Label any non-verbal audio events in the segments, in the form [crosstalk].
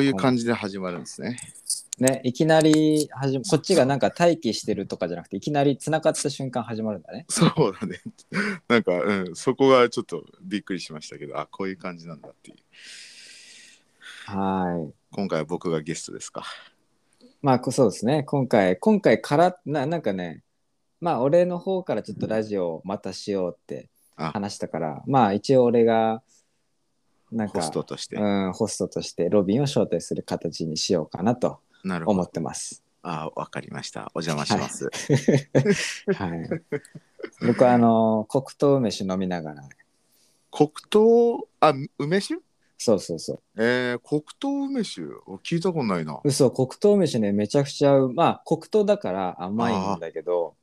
ういう感じで始まるんですね。ね、いきなり始まこっちがなんか待機してるとかじゃなくて、いきなり繋がった瞬間始まるんだね。そうだね。[laughs] なんか、うん、そこがちょっとびっくりしましたけど、あ、こういう感じなんだっていう。はい。今回は僕がゲストですか。まあ、こそうですね。今回、今回から、ななんかね、まあ、俺の方からちょっとラジオをまたしようってあ話したから、まあ、一応俺が、なんか、ホストとして。うん、ホストとしてロビンを招待する形にしようかなと思なるほど。ってます。あ、わかりました。お邪魔します。[laughs] はい。僕は、あの、黒糖梅酒飲みながら、黒糖、あ、梅酒？そうそうそう。えー、黒糖梅酒？聞いたことないな。嘘、黒糖梅酒ね、めちゃくちゃう、まあ、黒糖だから甘いんだけど、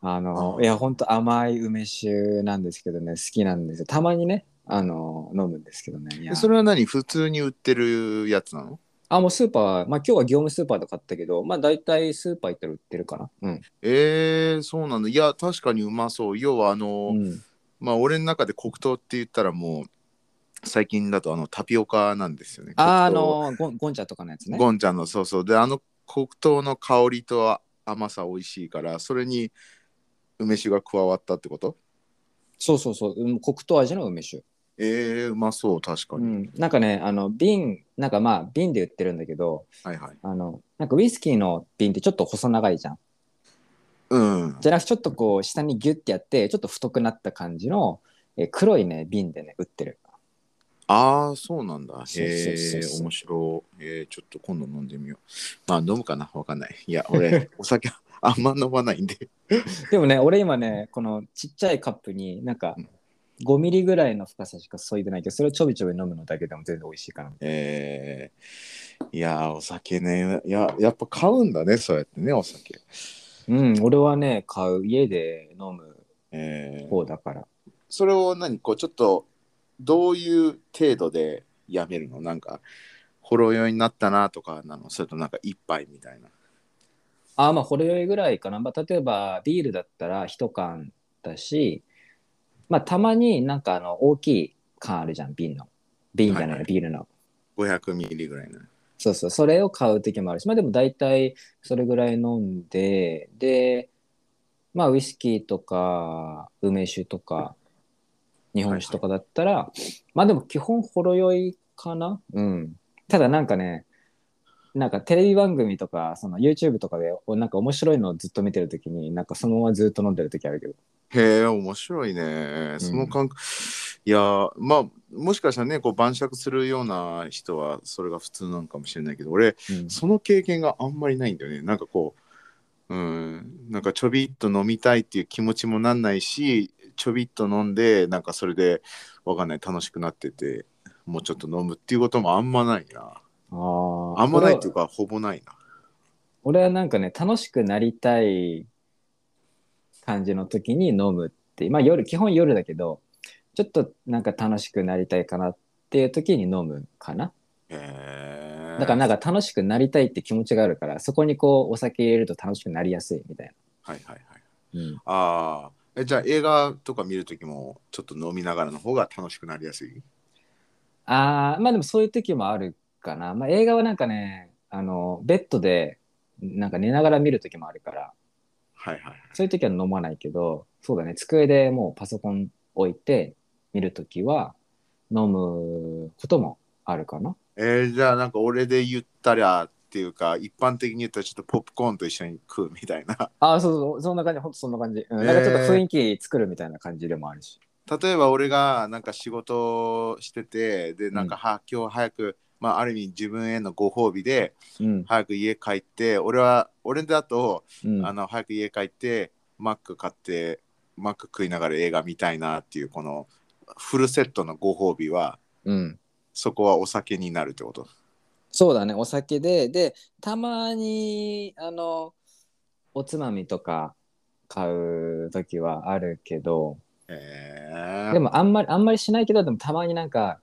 あの、あーいや、ほんと甘い梅酒なんですけどね、好きなんですよ。たまにね、あの、飲むんですけどね。いやそれは何？普通に売ってるやつなの？あ、もうスーパー、まあ今日は業務スーパーで買ったけど、まあ大体スーパー行ったら売ってるかな。うん。えー、そうなんだ。いや、確かにうまそう。要は、あの、うん、まあ、俺の中で黒糖って言ったらもう、最近だとあのタピオカなんですよね。あー、あのゴン、ゴンチャとかのやつね。ゴンちゃんのそうそうであの黒糖の香りと甘さ美味しいからそれに梅酒が加わったってこと？そうそうそう、うん黒糖味の梅酒。えー、うまそう確かに、うん。なんかね、あの、瓶、なんかまあ瓶で売ってるんだけど、はいはい。あの、なんかウイスキーの瓶ってちょっと細長いじゃん。うん。じゃなくてちょっとこう下にギュッてやってちょっと太くなった感じの、えー黒いね瓶でね売ってる。ああそうなんだ。そうへそうそうそう。え面白い。えー、ちょっと今度飲んでみよう。まあ飲むかな？わかんない。いや俺 [laughs] お酒あんま飲まないんで。でもね俺今ねこのちっちゃいカップになんかうん5ミリぐらいの深さしか注いでないけどそれをちょびちょび飲むのだけでも全然美味しいかなえー、いやーお酒ね。いややっぱ買うんだねそうやってねお酒。うん俺はね買う。家で飲むえー、方だから。それを何？こうちょっとどういう程度でやめるの？なんかほろ酔いになったなとかなの？それとなんか一杯みたいな。あまあほろ酔いぐらいかな、まあ、例えばビールだったら1缶だしまあたまになんかあの大きい缶あるじゃん瓶の。瓶じゃない、はいはい。ビールの。500ミリぐらいの。そうそう、それを買う時もある。し、まあでも大体それぐらい飲んで、で、まあウイスキーとか梅酒とか日本酒とかだったら、まあでも基本ほろ酔いかな。うん。ただなんかね、なんかテレビ番組とか、その YouTube とかでおなんか面白いのをずっと見てる時に、なんかそのままずっと飲んでる時あるけど。へえ面白いね。その感覚、いやーまあもしかしたらねこう晩酌するような人はそれが普通なのかもしれないけど俺うん。その経験があんまりないんだよね。なんかこううん。なんかちょびっと飲みたいっていう気持ちもなんないしちょびっと飲んでなんかそれでわかんない楽しくなっててもうちょっと飲むっていうこともあんまないな。あー。あんまないっていうかほぼないな。俺はなんかね楽しくなりたい感じの時に飲むってまあ夜基本夜だけどちょっとなんか楽しくなりたいかなっていう時に飲むかな。へえだからなんか楽しくなりたいって気持ちがあるからそこにこうお酒入れると楽しくなりやすいみたいはいはいはい。な、うん、ああえじゃあ映画とか見るときもちょっと飲みながらの方が楽しくなりやすい？あー。まあでもそういう時もあるかな、まあ、映画はなんかねあのベッドでなんか寝ながら見る時もあるからはいはいはいそういう時は飲まないけど、そうだね、机でもうパソコン置いて見るときは飲むこともあるかな。えーじゃあなんか俺で言ったらっていうか一般的に言ったらちょっとポップコーンと一緒に食うみたいなああ、そうそう、そんな感じ、ほんとそんな感じ。うん、えーなんかちょっと雰囲気作るみたいな感じでもあるし。例えば俺がなんか仕事しててでなんか、は今日早くまあある意味自分へのご褒美でうん。早く家帰って俺は俺だと、うん、あの早く家帰ってマック買ってマック食いながら映画見たいなっていうこのフルセットのご褒美はうん。そこはお酒になるってこと？そうだね、お酒で、で、たまに、あの、おつまみとか買うときはあるけど、えー、でもあんまり、あんまりしないけど、でもたまになんか、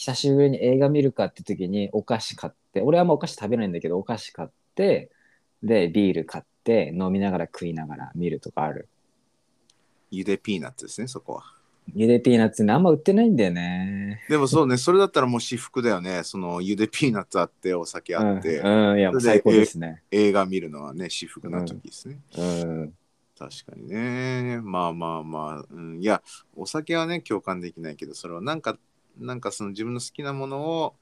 久しぶりに映画見るかって時にお菓子買って、俺はもうお菓子食べないんだけど、お菓子買って、で、ビール買って、飲みながら食いながら見るとかある。ゆでピーナッツですねそこはゆでピーナッツね、あんま売ってないんだよね。でもそうね、それだったらもう至福だよね。そのゆでピーナッツあって、お酒あって、うん、うん、いや、最高ですね。映画見るのはね、至福な時ですね。うん。確かにね。まあまあまあ、うん、いや、お酒はね、共感できないけど、それはなんか、なんかその自分の好きなものを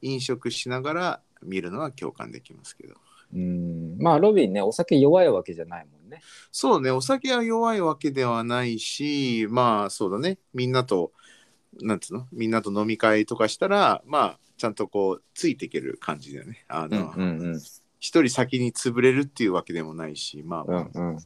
飲食しながら見るのは共感できますけど。うん、まあ、ロビンね、お酒弱いわけじゃないもんね。そうね、お酒は弱いわけではないし、まあそうだね、みんなと、なんつうの、みんなと飲み会とかしたら、まあ、ちゃんとこう、ついていける感じだよね。あうん、の、うん、うん。一人先に潰れるっていうわけでもないし、まあまあ、うん、うん。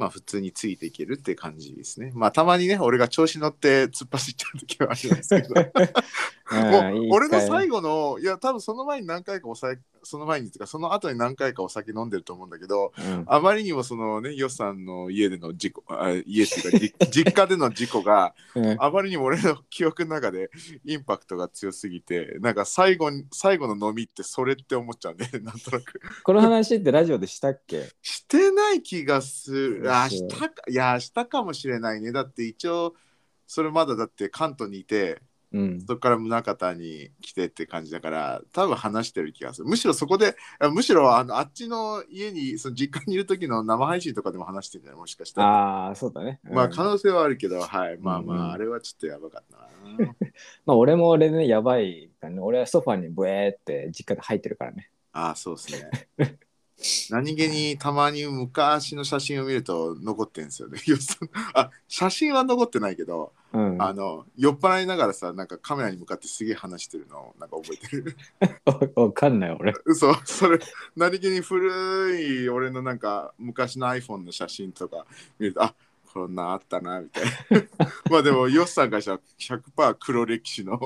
まあ普通についていけるって感じですね。まあたまにね、俺が調子乗って突っ走っちゃう時はありますけど。[laughs] もう俺の最後の、いや多分その前に何回かお酒、その前にというか、その後に何回かお酒飲んでると思うんだけど、うん、あまりにもそのね、ヨスさんの家での事故、あ家っていうか、じ [laughs] 実家での事故がうんあまりにも俺の記憶の中でインパクトが強すぎて、なんか最後に、最後の飲みってそれって思っちゃうんで、[laughs] なんとなく。この話ってラジオでしたっけ？してない気がする。あ、したか、いや、したかもしれないね。だって一応、それまだだって関東にいて、うん。そこから宗像に来てって感じだから、多分話してる気がする。むしろそこで、あむしろあのあっちの家に、その実家にいる時の生配信とかでも話してるんじゃない？もしかしたら。ああ、そうだね。まあうん可能性はあるけど、はい。まあまあ、あれはちょっとやばかったな。[laughs] まあ、俺も俺ね、やばいね。俺はソファにブエーって実家で入ってるからね。ああ、そうですね。[laughs] 何気にたまに昔の写真を見ると残ってんですよね。[laughs] あ写真は残ってないけど、うん。あの酔っ払いながらさなんかカメラに向かってすげえ話してるのをなんか覚えてる？わ [laughs] わかんない俺。[laughs] 嘘それ何気に古い俺のなんか昔の iPhone の写真とか見るとあこんなんあったなみたいなまあでもヨッさんからしたら100%黒歴史の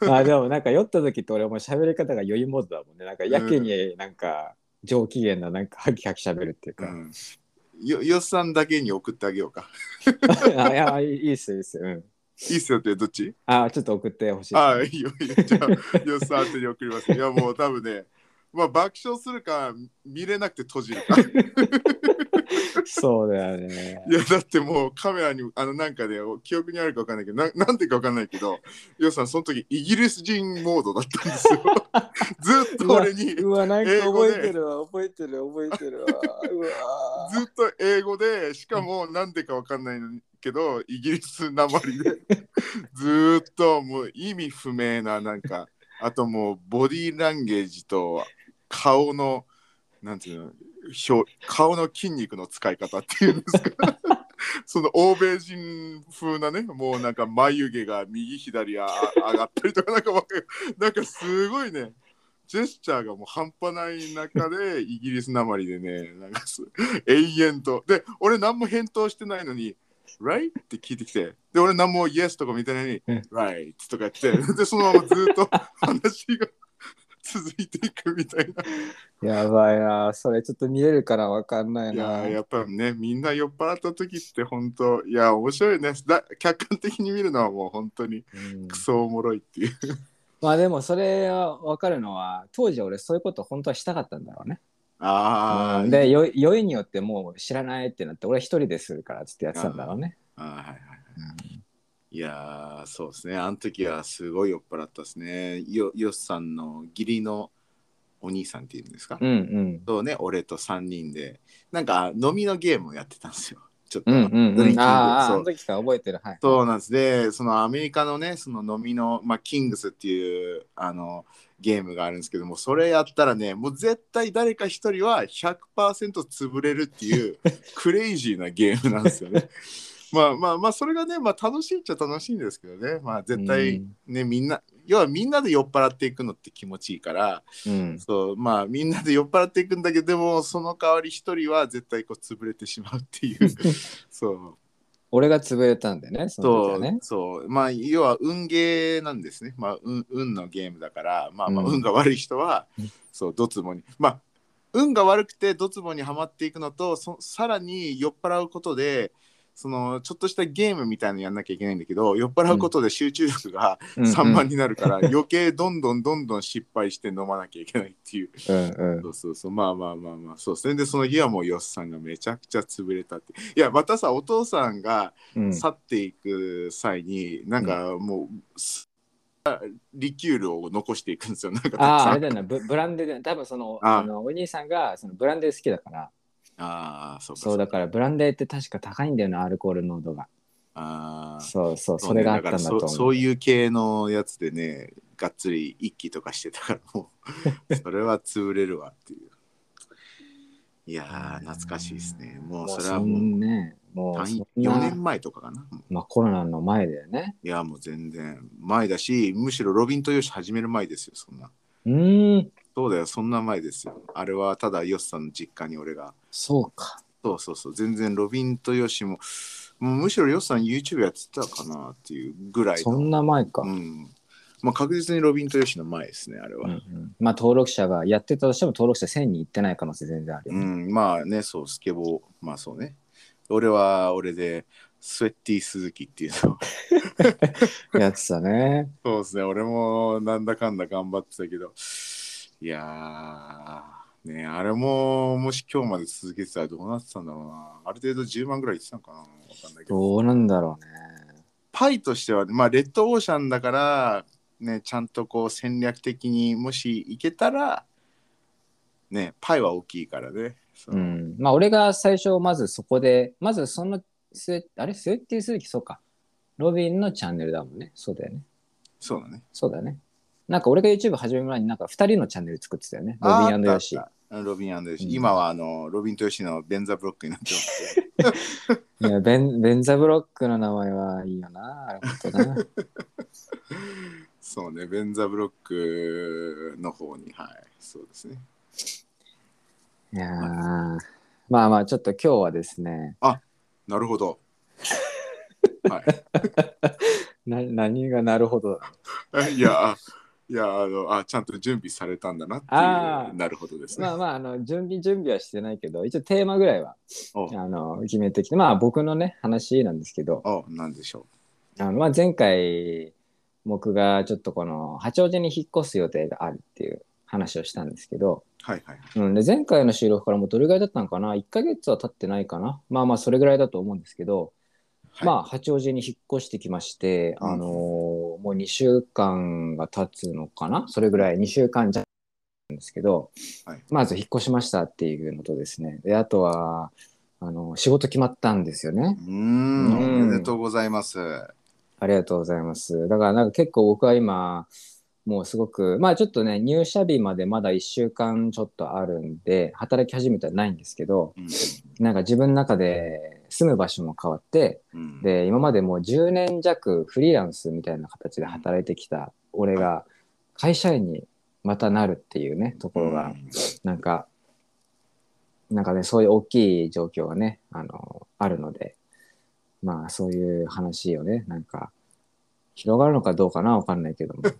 まあでもなんか酔った時って俺も喋り方が余韻モードだもんね。なんかやけになんか上機嫌ななんかハキハキ喋るっていうか。うんよヨッさんだけに送ってあげようかあいやいいっすよいいっすよ。うん。いいっすよってどっち？あちょっと送ってほしい。ああいいよいいよじゃあヨッさん宛てに送りますいやもう多分ねまあ爆笑するか見れなくて閉じるか。[laughs] そうだよね。いやだってもうカメラにあのなんかね記憶にあるかわかんないけどななんてかわかんないけどヨウさんその時イギリス人モードだったんですよ。[laughs] ずっと俺にずうわ、なんか覚えてるわ、覚えてる、覚えてるわ。うわ。っと英語でしかもなんでかわかんないのけどイギリスなまりで。[laughs] ずーっともう意味不明ななんかあともうボディーランゲージと顔のなんていうの表顔の筋肉の使い方っていうんですか。[laughs] その欧米人風なねもうなんか眉毛が右左あ上がったりとかなんかなんかすごいねジェスチャーがもう半端ない中でイギリスなまりでねなんかす永遠と。で俺何も返答してないのに Right? って聞いてきて。で俺何も Yes とかみたいなのにうん。Right とか言って。でそのままずっと話が続いていくみたいな。やばいな、それちょっと見れるからわかんないいややっぱねみんな酔っ払った時って本当いや面白いね。だ客観的に見るのはもう本当にうん。クソおもろいっていう。[laughs] まあでもそれはわかるのは、当時俺そういうこと本当はしたかったんだろうね。ああ、うん。で、よ酔いによってもう知らないってなって、俺一人でするからっつってやってたんだろうね。あーはいはいはいいやーそうですねあの時はすごい酔っ払ったですねよよっさんの義理のお兄さんっていうんですか、うんうん。とね俺と3人でなんか飲みのゲームをやってたんですよ [laughs] ちょっと、うんうんうん。ドリンキングあの時から覚えてる。はい。そうなんですでそのアメリカのねその飲みの、まあ、キングスっていうあのゲームがあるんですけどもそれやったらねもう絶対誰か一人は100%潰れるっていう [laughs] クレイジーなゲームなんですよね。まあまあまあそれがね、まあ、楽しいっちゃ楽しいんですけどねまあ絶対ね、みんな要はみんなで酔っ払っていくのって気持ちいいからうん。そうまあみんなで酔っ払っていくんだけどでもその代わり一人は絶対こう潰れてしまうっていう [laughs] そう俺が潰れたんだよね、そう、はね。そう。まあ、要は運ゲーなんですね。まあ、運運のゲームだから、まあまあ、うん運が悪い人は、うんそう、ドツボに。まあ、運が悪くてドツボにはまっていくのと、そさらに酔っ払うことで、そのちょっとしたゲームみたいなのやんなきゃいけないんだけど酔っ払うことで集中力がうん。散漫になるから、余計どんどんどんどん失敗して飲まなきゃいけないっていう。うんうん。そうそうそう。まあまあまあまあ。そう。それでその日はもうよっさんがめちゃくちゃ潰れたって。いやまたさお父さんがうん。去っていく際に、なんかもうすリキュールを残していくんですよ。なんかああ、あれだよな、ブブランデーで、多分その、ああのお兄さんがそのブランデー好きだから、ああそうかそうだからブランデーって確か高いんだよな、アルコール濃度が。ああそうそう、それがあねったんだと思う。だからそそういう系のやつでねがっつり一気とかしてたからもう [laughs] それは潰れるわっていう。いやー懐かしいですね。もうそれはそもうんね、もうそん4な年、前とかかな。まあコロナの前だよね。いやもう全然前だしむしろロビンとヨシ始める前ですよそんな。うーん、そうだよそんな前ですよあれはただヨシさんの実家に俺がそうか。そうそうそう全然ロビンとヨシももうむしろヨシさん YouTube やってたかなっていうぐらいのそんな前か。うんまあ、確実にロビンとヨシの前ですね、あれは。うんうんまあ登録者がやってたとしても登録者1000人いってない可能性全然あるよね。うん、まあね、そう、スケボー、まあそうね。俺は俺で、スウェッティ鈴木っていうのを [laughs] やってたね。そうですね、俺もなんだかんだ頑張ってたけど、いやー、ね、あれももし今日まで続けてたらどうなってたんだろうな。ある程度10万ぐらいいってたのかなわかんないけど。どうなんだろうね。パイとしては、まあ、レッドオーシャンだから、ね、ちゃんとこう戦略的にもしいけたら、ね、パイは大きいからね。そううん。まあ俺が最初まずそこで、まずそのあれ？スウェッティ鈴木？そうか。ロビンのチャンネルだもんね。そうだよね。そうだね。そうだよね。なんか俺が YouTube 始める前になんか2人のチャンネル作ってたよね。ロビンヨシ。ロビンヨシ。うん今はあのロビンとヨシのベンザブロックになってます。[laughs] いやベンベンザブロックの名前はいいよな。な。[laughs] そうね、ベンザブロックの方に、はい、そうですね。いやーまあまあちょっと今日はですね、なるほど。[laughs] はい。な何がなるほど。いや、あいやあのあ、ちゃんと準備されたんだなっていう、なるほどですね。まあまああの準備準備はしてないけど、一応テーマぐらいはおあの決めてきて、まあ僕のね話なんですけど、お、なんでしょあのまあ前回僕がちょっとこの八王子に引っ越す予定があるっていう話をしたんですけど、う。はいはい。うん、で前回の収録からもうどれぐらいだったのかな ?1 ヶ月は経ってないかな？まあまあそれぐらいだと思うんですけど、はい、まあ八王子に引っ越してきまして、うんあのーもう2週間が経つのかな？それぐらい2週間じゃなんですけど、はい。まず引っ越しましたっていうのとですね。であとはあの仕事決まったんですよね。うーん、うん。おめでとうございます。ありがとうございます。だからなんか結構僕は今もうすごくまあちょっとね入社日までまだ1週間ちょっとあるんで働き始めてはないんですけどうん。なんか自分の中で住む場所も変わってうん、で今までもう10年弱フリーランスみたいな形で働いてきた俺が会社員にまたなるっていうねところがなんかなんかねそういう大きい状況がねあのあるのでまあそういう話をねなんか広がるのかどうかなわかんないけども [laughs]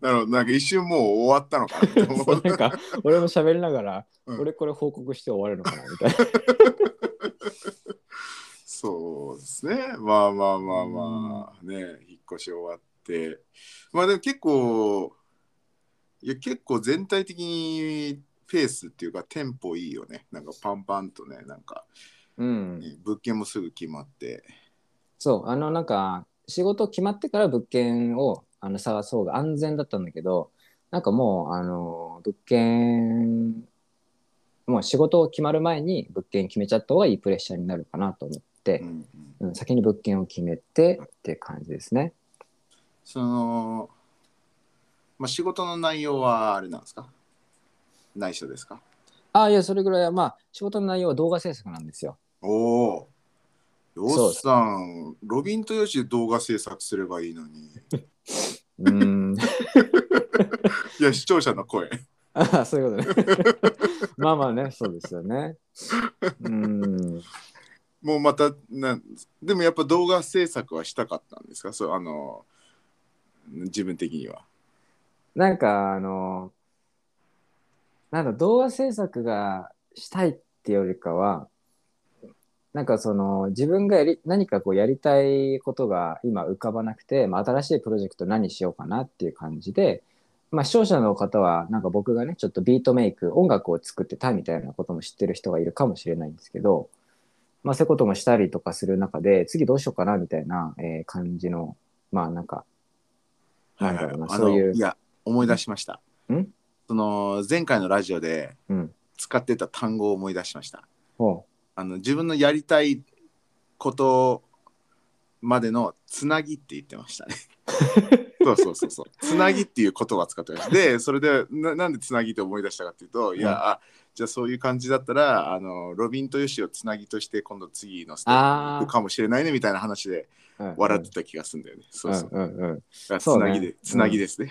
なるほど、なんか一瞬もう終わったのかな [laughs] と思なんか俺も喋りながら、うん俺これ報告して終わるのかなみたいな [laughs] そうですね。まあまあまあまあ、ね、引っ越し終わって。まあでも結構、いや結構全体的にペースっていうかテンポいいよね。なんかパンパンとね、なんか、うんね物件もすぐ決まって。そうあのなんか仕事決まってから物件をあの探そうが安全だったんだけどなんかもうあの物件もう仕事決まる前に物件決めちゃった方がいいプレッシャーになるかなと思ってう、んうんうん先に物件を決めてって感じですね。その、まあ仕事の内容はあれなんですか？内緒ですか？ああいやそれぐらいはまあ仕事の内容は動画制作なんですよ。おお。ヨそうッさん、ロビンとヨシで動画制作すればいいのに。うん [laughs] いや、視聴者の声。ああそういうことね。[laughs] まあまあねそうですよね。うんもうまたなんでもやっぱ動画制作はしたかったんですか？そうあの自分的には。なんかあのなんだ動画制作がしたいってよりかはなんかその自分がやり何かこうやりたいことが今浮かばなくて、まあ、新しいプロジェクト何しようかなっていう感じで、まあ、視聴者の方はなんか僕がねちょっとビートメイク音楽を作ってたみたいなことも知ってる人がいるかもしれないんですけど、まあ、そういうこともしたりとかする中で次どうしようかなみたいな、えー感じのまあなんかなんだろうなあそういうのいや思い出しました。ん？その前回のラジオでうん。使ってた単語を思い出しました。ほあの自分のやりたいことまでのつなぎって言ってましたね。[laughs] そうそうそうそう。つなぎっていう言葉を使ってました。でそれでななんでつなぎって思い出したかっていうと、いやあじゃあそういう感じだったらあのロビンとヨシをつなぎとして今度次のステップかもしれないねみたいな話でう、うん。笑ってた気がするんだよね、そうそう。うんうんうん。あつそうね。なぎでつなぎですね、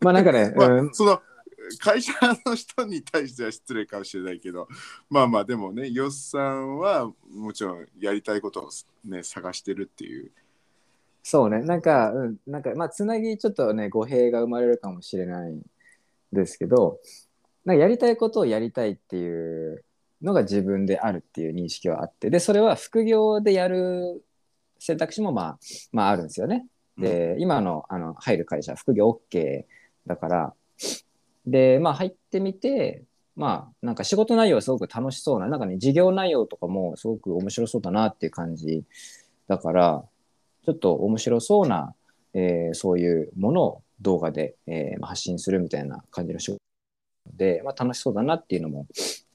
まあなんかね、[laughs] まあうん。その会社の人に対しては失礼かもしれないけどまあまあでもねヨッさんはもちろんやりたいことをね探してるっていう。そうね、なんか、うん、なんか、まあ、つなぎ、ちょっとね、語弊が生まれるかもしれないんですけど、なんかやりたいことをやりたいっていうのが自分であるっていう認識はあって、で、それは副業でやる選択肢も、まあ、まあ、あるんですよね。で、今の、あの、入る会社、副業 OK だから、で、まあ、入ってみて、まあ、なんか仕事内容はすごく楽しそうな、なんかね、事業内容とかもすごく面白そうだなっていう感じだから、ちょっと面白そうな、えーそういうものを動画で、えー発信するみたいな感じの仕事で、まあ、楽しそうだなっていうのも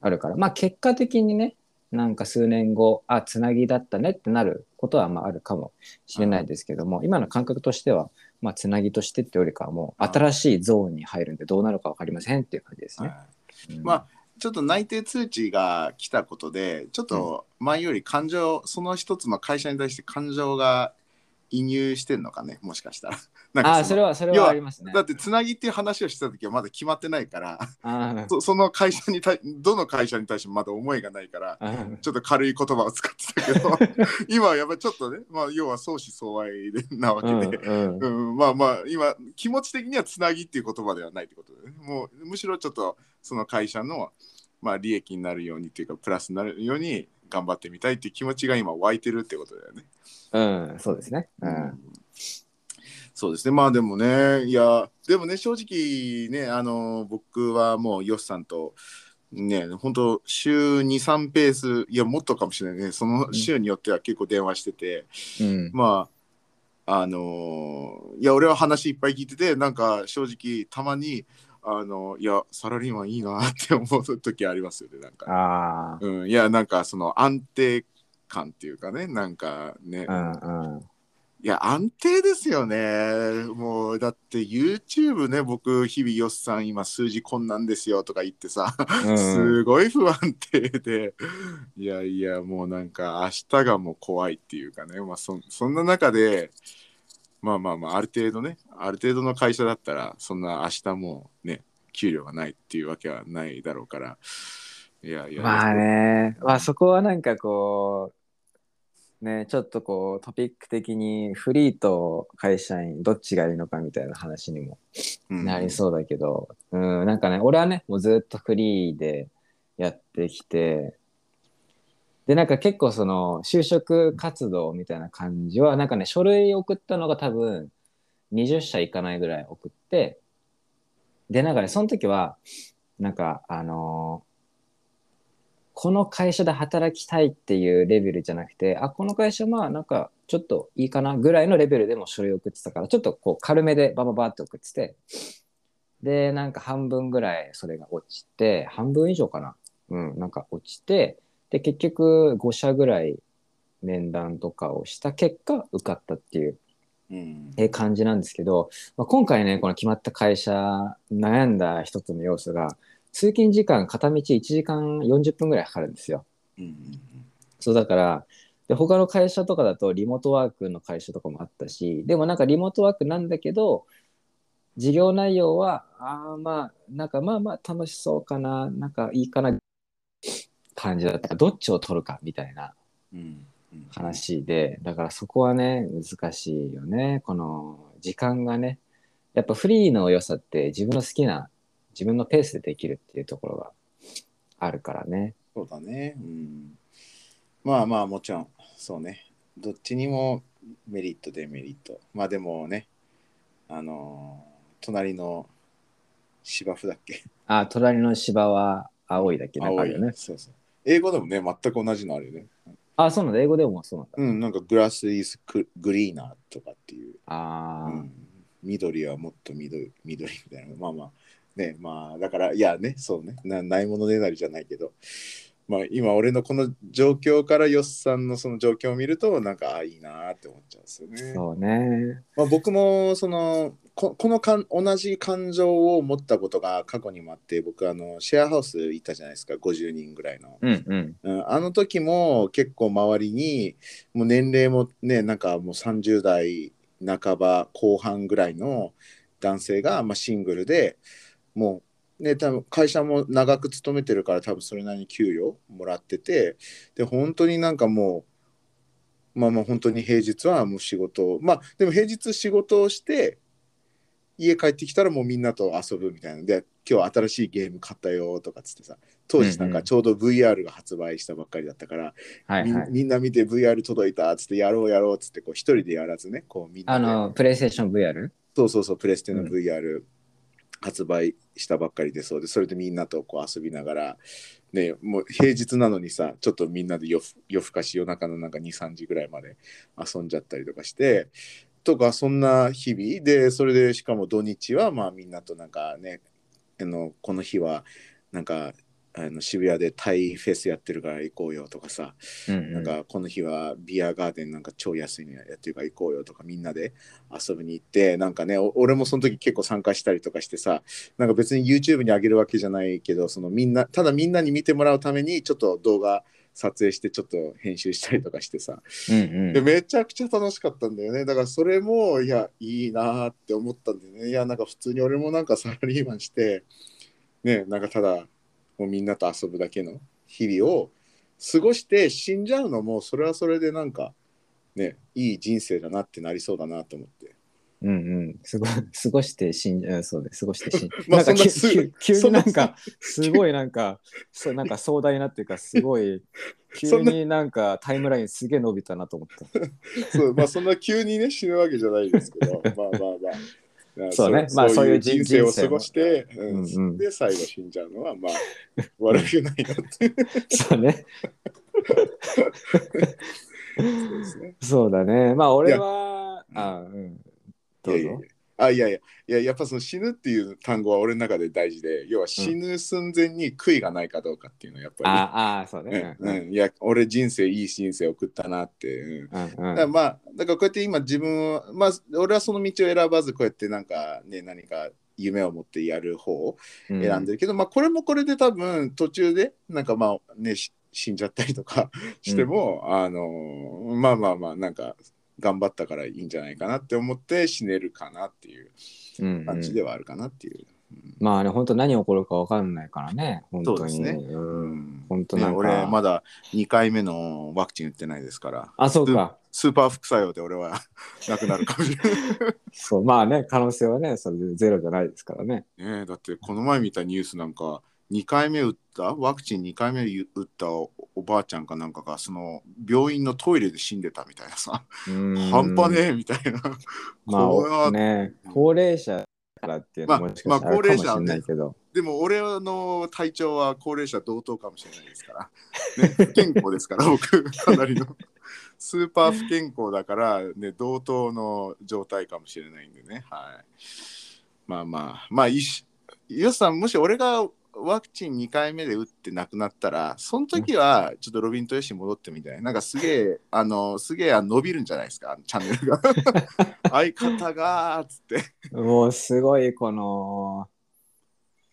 あるから、まあ、結果的にね、なんか数年後、あ、つなぎだったねってなることはまああるかもしれないですけども、今の感覚としては、まあ、つなぎとしてってよりかはもう新しいゾーンに入るんでどうなるか分かりませんっていう感じですね。はい。うん。まあちょっと内定通知が来たことでちょっと前より感情、その一つの会社に対して感情が移入してんのかねもしかしたらなんかああ、それは、それはありますね。だってつなぎっていう話をしてた時はまだ決まってないからあそその会社に対どの会社に対してもまだ思いがないからちょっと軽い言葉を使ってたけど [laughs] 今はやっぱりちょっとね、まあ、要は相思相愛でなわけで、うんうんうん、まあまあ今気持ち的にはつなぎっていう言葉ではないってことでねもうむしろちょっとその会社の、まあ、利益になるようにっていうかプラスになるように頑張ってみたいっていう気持ちが今湧いてるってことだよね。うん、そうですね。うんそうですね。まあでもねいやでもね正直ねあの僕はもうヨシさんとね本当週23ペースいやもっとかもしれないね。その週によっては結構電話してて、うん。まああのいや俺は話いっぱい聞いててなんか正直たまにあのいやサラリーマンいいなって思う時ありますよねなんか、あうん、いやなんかその安定感っていうかねなんかね、あ、うんうん。いや安定ですよね。もうだって YouTube ね僕日々よっさん今数字こんなんですよとか言ってさうんすごい不安定で。いやいやもうなんか明日がもう怖いっていうかね、まあ、そそんな中でまあまあまあある程度ねある程度の会社だったらそんな明日もね給料がないっていうわけはないだろうから。いやいやまあね、まあそこはなんかこう、ね、ちょっとこうトピック的にフリーと会社員どっちがいいのかみたいな話にもうん。なりそうだけど、うん、なんかね、俺はね、もうずっとフリーでやってきて、で、なんか結構その就職活動みたいな感じは、なんかね、書類送ったのが多分20社いかないぐらい送って、で、なんかね、その時は、なんか、あのーこの会社で働きたいっていうレベルじゃなくて、あ、この会社まあなんかちょっといいかなぐらいのレベルでも書類送ってたから、ちょっとこう軽めでバババって送ってて、で、なんか半分ぐらいそれが落ちて、半分以上かな？うん、なんか落ちて、で、結局5社ぐらい面談とかをした結果、受かったっていううんえー感じなんですけど、まあ、今回ね、この決まった会社、悩んだ一つの要素が、通勤時間片道1時間40分ぐらいかかるんですよ。うんそうだから、で他の会社とかだとリモートワークの会社とかもあったし、でもなんかリモートワークなんだけど、事業内容は、ああまあ、なんかまあまあ楽しそうかな、なんかいいかな、感じだった。どっちを取るかみたいなうん話で、だからそこはね、難しいよね。この時間がね。やっぱフリーの良さって自分の好きな、自分のペースでできるっていうところがあるからね。そうだね。うん。まあまあもちろんそうねどっちにもメリットデメリットまあでもねあのー隣の芝生だっけ？あ、隣の芝は青いだけなんかあるよね。そうそう英語でもね全く同じのあるよねあ、そうなんだ。英語でもそうなんだ。うんなんかグラスイズグリーナーとかっていう、ああ、うん、緑はもっと緑緑みたいなまあまあねまあだからいやねそうねなないものねだりじゃないけどまあ今俺のこの状況からヨッさんのその状況を見るとなんかあいいなって思っちゃうんですよね。そうね。まあ、僕もそのここのかん同じ感情を持ったことが過去にもあって僕あのシェアハウス行ったじゃないですか50人ぐらいの、うんうん。うん、あの時も結構周りにもう年齢もねなんかもう30代半ば後半ぐらいの男性が、まあ、シングルでもうね多分会社も長く勤めてるから多分それなりに給与もらっててで本当になんかもうまあまあ本当に平日はもう仕事をまあでも平日仕事をして家帰ってきたらもうみんなと遊ぶみたいな。ので今日新しいゲーム買ったよとかっつってさ当時なんかちょうど VR が発売したばっかりだったから、みはいはい。みんな見て VR 届いたっつってやろうやろうっつってこう一人でやらずねこうみんなで。あの、プレイステーション VR? そうそうそうプレステのうん。VR 発売したばっかりでそうでそれでみんなとこう遊びながらねもう平日なのにさちょっとみんなで夜更かし夜中のなんか23時ぐらいまで遊んじゃったりとかしてとかそんな日々でそれでしかも土日はまあみんなとなんかねあのこの日はなんかあの渋谷でタイフェスやってるから行こうよとかさうんうん。なんかこの日はビアガーデンなんか超安いのやってるから行こうよとかみんなで遊びに行ってなんかねお俺もその時結構参加したりとかしてさなんか別に YouTube に上げるわけじゃないけどそのみんなただみんなに見てもらうためにちょっと動画撮影してちょっと編集したりとかしてさうんうん。でめちゃくちゃ楽しかったんだよね。だからそれもいやいいなーって思ったんだよね。いやなんか普通に俺もなんかサラリーマンしてねなんかただもうみんなと遊ぶだけの日々を過ごして死んじゃうのもそれはそれでなんかねいい人生だなってなりそうだなと思って。うんうん。すごい、過ごして死んじゃう、そうで、過ごして死んまあなん [laughs] 急になんか、すごいなんか、そうなんか壮大なっていうか、すごい、[laughs] 急になんかタイムラインすげえ伸びたなと思った。[laughs] そうまあそんな急にね死ぬわけじゃないですけど。まあまあまあそうねまあそういう人人生を過ごして、で最後死んじゃうのはまあ [laughs] 悪くないなって [laughs] そう [laughs] ね。そうだね。まあ俺は、あ、うん。どいうぞや。あいやいやいややっぱその死ぬっていう単語は俺の中で大事で要は死ぬ寸前に悔いがないかどうかっていうのはやっぱああ、そうり、ね。うんうん、いや俺人生いい人生送ったなって、うん。うん。うんまあだからこうやって今自分をまあ俺はその道を選ばずこうやってなんかね何か夢を持ってやる方をうん。選んでるけど、まあこれもこれで多分途中でなんかまあねし死んじゃったりとか [laughs] しても、あのまあまあまあなんか頑張ったからいいんじゃないかなって思って死ねるかなっていううんうん感じではあるかなっていう。うんまあね、本当何起こるか分かんないからね、本当に。ねううんん本当なんか、ね俺まだ2回目のワクチン打ってないですからあ、そうか。スーパー副作用で俺は [laughs] なくなるかもしれない。そう、まあね、可能性はね、それでゼロじゃないですからね。ねえだってこの前見たニュースなんか2回目打った？ワクチン2回目打ったおおばあちゃんかなんかがその病院のトイレで死んでたみたいなさ。半端ねえみたいな。[laughs] まこれはあね、高齢者からっていうのまあももしかしたらかもし高齢者はねれないけど。でも俺の体調は高齢者同等かもしれないですから、ね、不健康ですから僕かなりの。[laughs] スーパー不健康だから、ね、同等の状態かもしれないんでね。はい。まあまあ。まあいいしよしさんもし俺がワクチン2回目で打ってなくなったらその時はちょっとロビンとよし戻ってみたいな。んかすげえ [laughs] あのすげえ伸びるんじゃないですかチャンネルが。[laughs] 相方がつって。もうすごいこの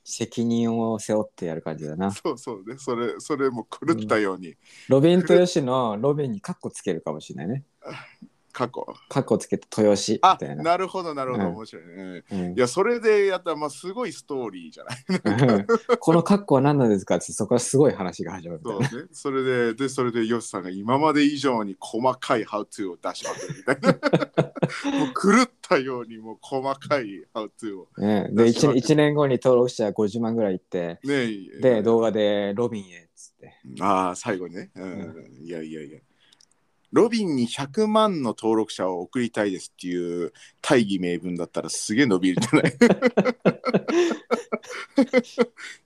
責任を背負ってやる感じだな。そうそうね。それそれも狂ったように、ロビン豊吉のロビンにカッコつけるかもしれないね。[laughs] 過去。カッコつけて豊吉みあたいな。なるほどなるほど、うん。面白いね、うん。いやそれでやったらまあすごいストーリーじゃない？[laughs] このカッコは何なんですかってそこからすごい話が始まるみたいな。そうね。それででそれでヨシさんが今まで以上に細かいハウツーを出しまくるみたいな。[laughs] もう狂ったようにもう細かいハウツーを。ね、で 1, 1年後に登録者50万ぐらいいってねで動画でロビンへっつって。ああ、最後にね。うん。いやいやいや。ロビンに100万の登録者を送りたいですっていう大義名分だったらすげえ伸びるんじゃない [laughs]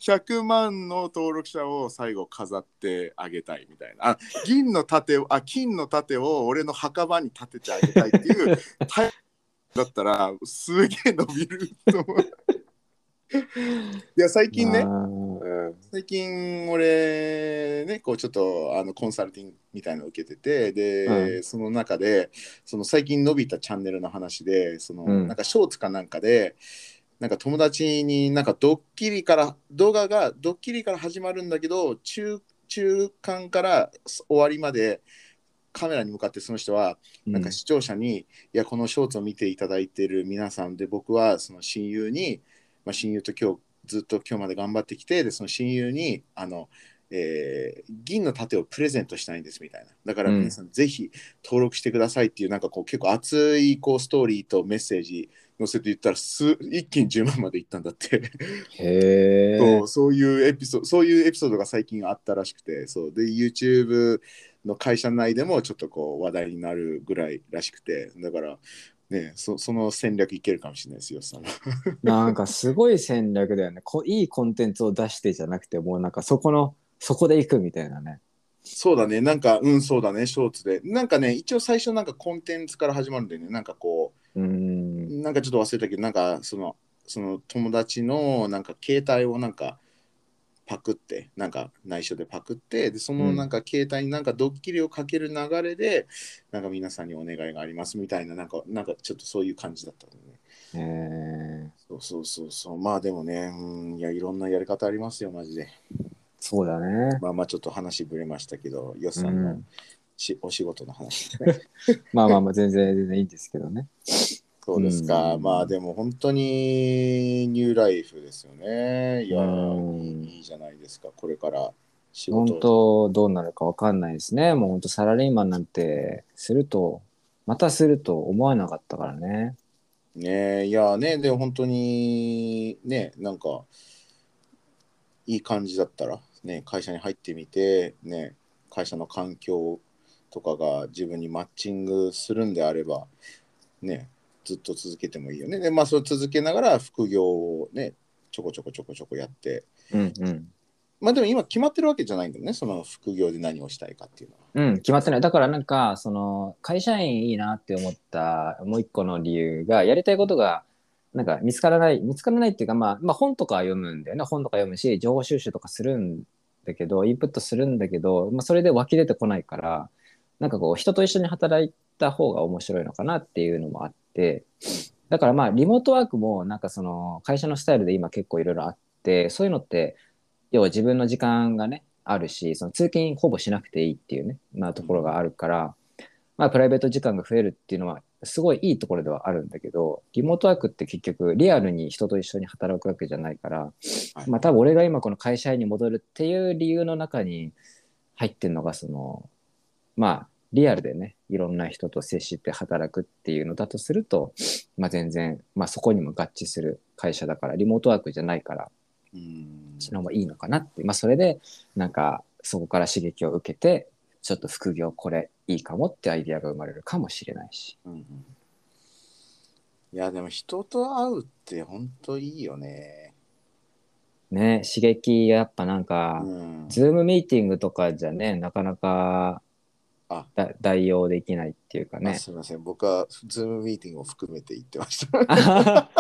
?100 万の登録者を最後飾ってあげたいみたいな。あ銀の盾を、あ、金の盾を俺の墓場に立ててあげたいっていう大義だったらすげえ伸びると思う。いや、最近ね、あ。ー最近俺ねこうちょっとあのコンサルティングみたいなのを受けててで、うその中でその最近伸びたチャンネルの話でその、うん。なんかショーツかなんかでなんか友達になんかドッキリから動画がドッキリから始まるんだけど中中間から終わりまでカメラに向かってその人はなんか視聴者に、いやこのショーツを見ていただいている皆さんで僕はその親友に、まあ、親友と今日ずっと今日まで頑張ってきてでその親友にあの、えー銀の盾をプレゼントしたいんですみたいな。だから皆さんぜひ登録してくださいっていうなんかこう結構熱いこうストーリーとメッセージ載せて言ったらす一気に10万までいったんだって。へえ [laughs] そうそういうエピソードそういうエピソードが最近あったらしくてそう。で YouTube の会社内でもちょっとこう話題になるぐらいらしくて。だからねそその戦略いけるかもしれないですよさん [laughs] なんかすごい戦略だよね。こいいコンテンツを出してじゃなくてもうなんかそこのそこで行くみたいなね。そうだね。なんかうんそうだね。ショーツで。なんかね一応最初なんかコンテンツから始まるんでね。なんかこうーうん。なんかちょっと忘れたけどなんかそのその友達のなんか携帯をなんかパクってなんか内緒でパクってでそのなんか携帯になんかドッキリをかける流れで、なんか皆さんにお願いがありますみたいななんかなんかちょっとそういう感じだったのね。そうそうそうそう。まあでもねうんいやいろんなやり方ありますよマジで。そうだね。まあまあちょっと話ぶれましたけどよっさうんのん。し、お仕事の話。ね [laughs] まあまあまあ全然全然いいんですけどねそうですか、うん。まあでも本当にニューライフですよね。いやうん。いいじゃないですか。これから仕本事当どうなるかわかんないですね。もう本当サラリーマンなんてするとまたすると思わなかったからね。ねいやねでも本当にねなんかいい感じだったらね会社に入ってみてね会社の環境とかが自分にマッチングするんであればねずっと続けてもいいよね。でまあそれ続けながら副業をねちょこちょこちょこちょこやって。うんうん。まあでも今決まってるわけじゃないんだよね。その副業で何をしたいかっていうのは。うん、決まってない。だからなんか、その、会社員いいなって思ったもう一個の理由が、やりたいことが、なんか見つからない、見つからないっていうか、まあ、まあ本とか読むんだよね。本とか読むし、情報収集とかするんだけど、インプットするんだけど、まあそれで湧き出てこないから、なんかこう、人と一緒に働いた方が面白いのかなっていうのもあって、だからまあ、リモートワークも、なんかその、会社のスタイルで今結構いろいろあって、そういうのって、要は自分の時間がね、あるし、その通勤ほぼしなくていいっていうね、まあところがあるから、まあプライベート時間が増えるっていうのは、すごいいいところではあるんだけど、リモートワークって結局リアルに人と一緒に働くわけじゃないから、はい。まあ多分俺が今この会社員に戻るっていう理由の中に入ってるのが、その、まあリアルでね、いろんな人と接して働くっていうのだとすると、まあ全然、まあそこにも合致する会社だから、リモートワークじゃないから、うん。その方がいいのかなって、まあ、それでなんかそこから刺激を受けてちょっと副業これいいかもってアイディアが生まれるかもしれないし。うんうん。いやでも人と会うって本当いいよね。ね刺激やっぱなんか、うん、ズームミーティングとかじゃねなかなかあ。だ代用できないっていうかあねすみません。僕はズームミーティングを含めて言ってました。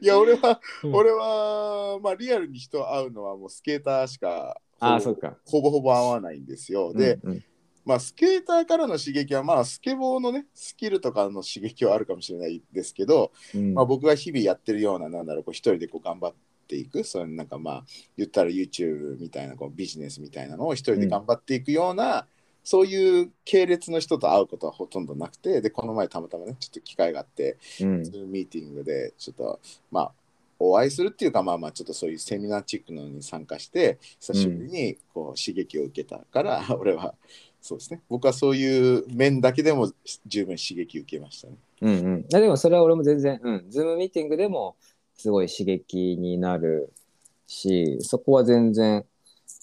いや俺は、うん。俺はまあリアルに人会うのはもうスケーターしかほぼあそうか。ほぼほぼ会わないんですよ。で、うんうん。まあスケーターからの刺激はまあスケボーのねスキルとかの刺激はあるかもしれないですけど、うん。まあ、僕が日々やってるようななんだろうこう一人でこう頑張っていくそういうなんかまあ言ったら YouTube みたいなこうビジネスみたいなのを一人で頑張っていくような、そういう系列の人と会うことはほとんどなくてでこの前たまたまねちょっと機会があってうん。ズームミーティングでちょっとまあお会いするっていうかまあまあちょっとそういうセミナーチックなのに参加して久しぶりにこう刺激を受けたから、[laughs] 俺はそうですね。僕はそういう面だけでも十分刺激受けましたね。うんうん、でもそれは俺も全然、うん、ズームミーティングでもすごい刺激になるし、そこは全然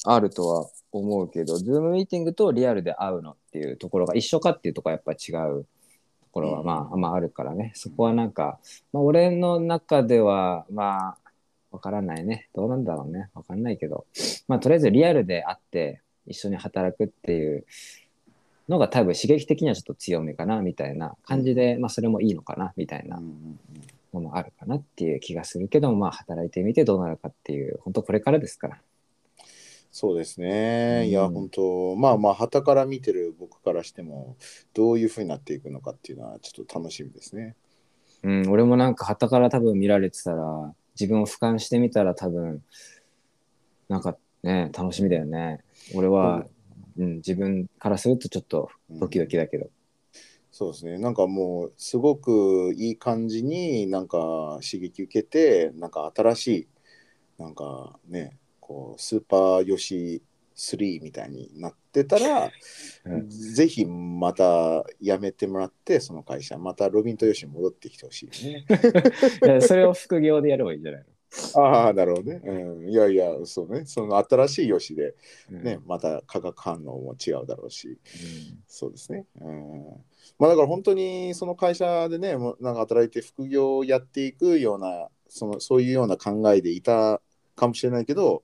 あるとは思うけど、ズームミーティングとリアルで会うのっていうところが一緒かっていうところはやっぱり違うところはまあ、まああるからね、そこはなんか、まあ俺の中ではまあ、わからないね。どうなんだろうね。わかんないけど。まあとりあえずリアルで会って一緒に働くっていうのが多分刺激的にはちょっと強めかなみたいな感じで、まあそれもいいのかなみたいなのもあるかなっていう気がするけど、まあ働いてみてどうなるかっていう、本当これからですから。そうですね。いや、うん本当、まあまあ、旗から見てる僕からしても、どういうふうになっていくのかっていうのは、ちょっと楽しみですね。うん、俺もなんか旗から多分見られてたら、自分を俯瞰してみたら多分、なんかね、楽しみだよね。俺は、うん、自分からするとちょっとドキドキだけど。そうですね。なんかもう、すごくいい感じになんか刺激受けて、なんか新しい、なんかね、こう、スーパーヨシ3みたいになってたら、うんぜひまた辞めてもらって、その会社、またロビンとヨシに戻ってきてほしいね。[laughs] いやそれを副業でやればいいんじゃない [laughs] ああ、なるほどね。うん、いやいや、そうね。その新しいヨシで、の、ね、また化学反応も違うだろうし、うんそうですね。うん。まあだから本当にその会社でね、もうなんか働いて副業をやっていくような、そのそういうような考えでいたかもしれないけど、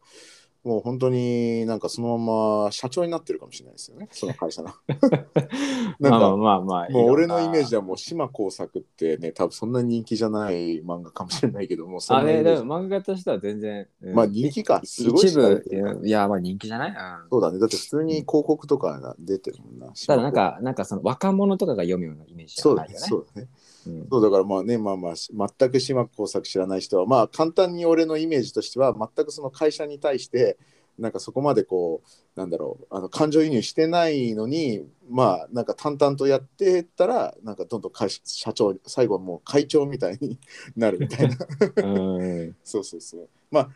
もう本当になんかそのまま社長になってるかもしれないですよね、その会社の。[laughs] なんかまあまあ。もう俺のイメージは。はもう島耕作ってね、多分そんなに人気じゃない漫画かもしれないけども、そあれ、でも漫画としては全然。うんまあ人気か、すごい一部いや、まあ人気じゃない、うんそうだね。だって普通に広告とか出てるもんな。ただなんか、なんかその若者とかが読むようなイメージじ。ゃないよね。そうだね。うんそうだからまあね、まあまあ、全く島耕作知らない人は、まあ簡単に俺のイメージとしては、全くその会社に対して、なんかそこまでこう、なんだろう、あの感情移入してないのに、まあなんか淡々とやってったら、なんかどんどん会社社長、最後はもう会長みたいに [laughs] なるみたいな。うん [laughs] そうそうそう。まあ、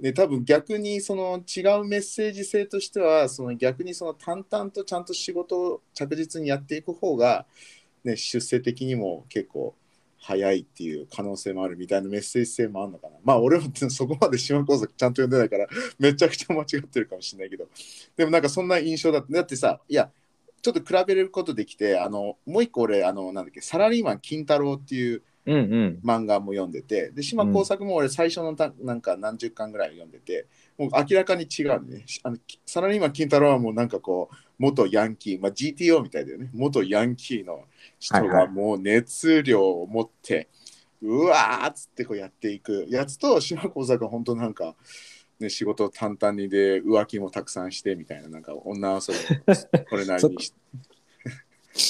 ね、多分逆にその違うメッセージ性としては、その逆にその淡々とちゃんと仕事を着実にやっていく方が、ね、出世的にも結構早いっていう可能性もあるみたいなメッセージ性もあるのかな。まあ俺もそこまで島工作ちゃんと読んでないから、めちゃくちゃ間違ってるかもしれないけど、でもなんかそんな印象だった。だってさ、いや、ちょっと比べることできて、あの、もう一個俺、あの、なんだっけ、サラリーマン金太郎っていう、うんうん。漫画も読んでてで島耕作も俺最初のたなんか何十巻ぐらい読んでてもう明らかに違うねあのきサラリーマン金太郎はもうなんかこう元ヤンキー、まあ、GTO みたいだよね元ヤンキーの人がもう熱量を持って、うわーっつってこうやっていくやつと島耕作は本当なんかね、仕事淡々にで浮気もたくさんしてみたいななんか女遊びこれなりにし [laughs]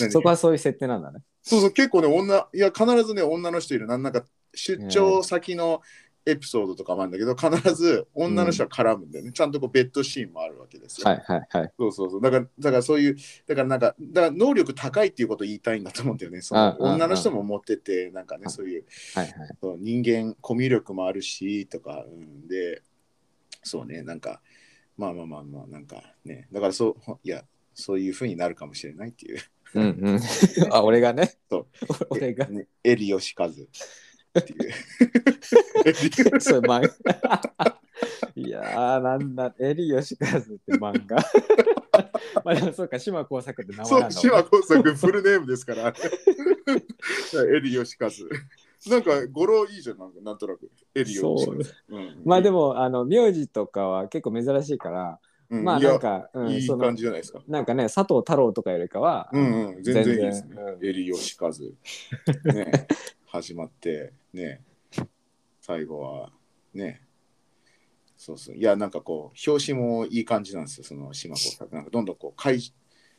何 [laughs] そこはそういう設定なんだね。そうそう、結構ね、女、いや、必ずね、女の人いる。なんなんか、出張先のエピソードとかもあるんだけど、必ず女の人は絡むんだよね。ちゃんとこうベッドシーンもあるわけですよ。はいはいはい。そうそうそう。だから、だからそういう、だからなんか、だから能力高いっていうことを言いたいんだと思うんだよね。そのうんうんうん女の人も持ってて、なんかね、そういうはいはい。そう人間、コミュ力もあるし、とか、うん、で、そうね、なんか、まあまあまあまあ、なんかね、だからそう、ほいや、そういうふうになるかもしれないっていう。うんうん。あ、俺がね。そう [laughs] 俺が。ね、エリヨシカズっていう。そう、漫画。いやー、なんだ、エリヨシカズって漫画。[laughs] まあでもそうか、島耕作って名前そう、なんだ島耕作フルネームですから。エリヨシカズ。なんか語呂いいじゃん、なんかなんとなく。エリヨシカズ。うんまあでも、あの、名字とかは結構珍しいから、うんまあなんか、うん、いい感じじゃないですか。なんかね、佐藤太郎とかよりかは、うんうん、全然いいですね。うんエリヨシカズ。ね、始まって、ね、最後は、ね、そうそう。いや、なんかこう、表紙もいい感じなんですよ、その島耕作。なんかどんどんこう、会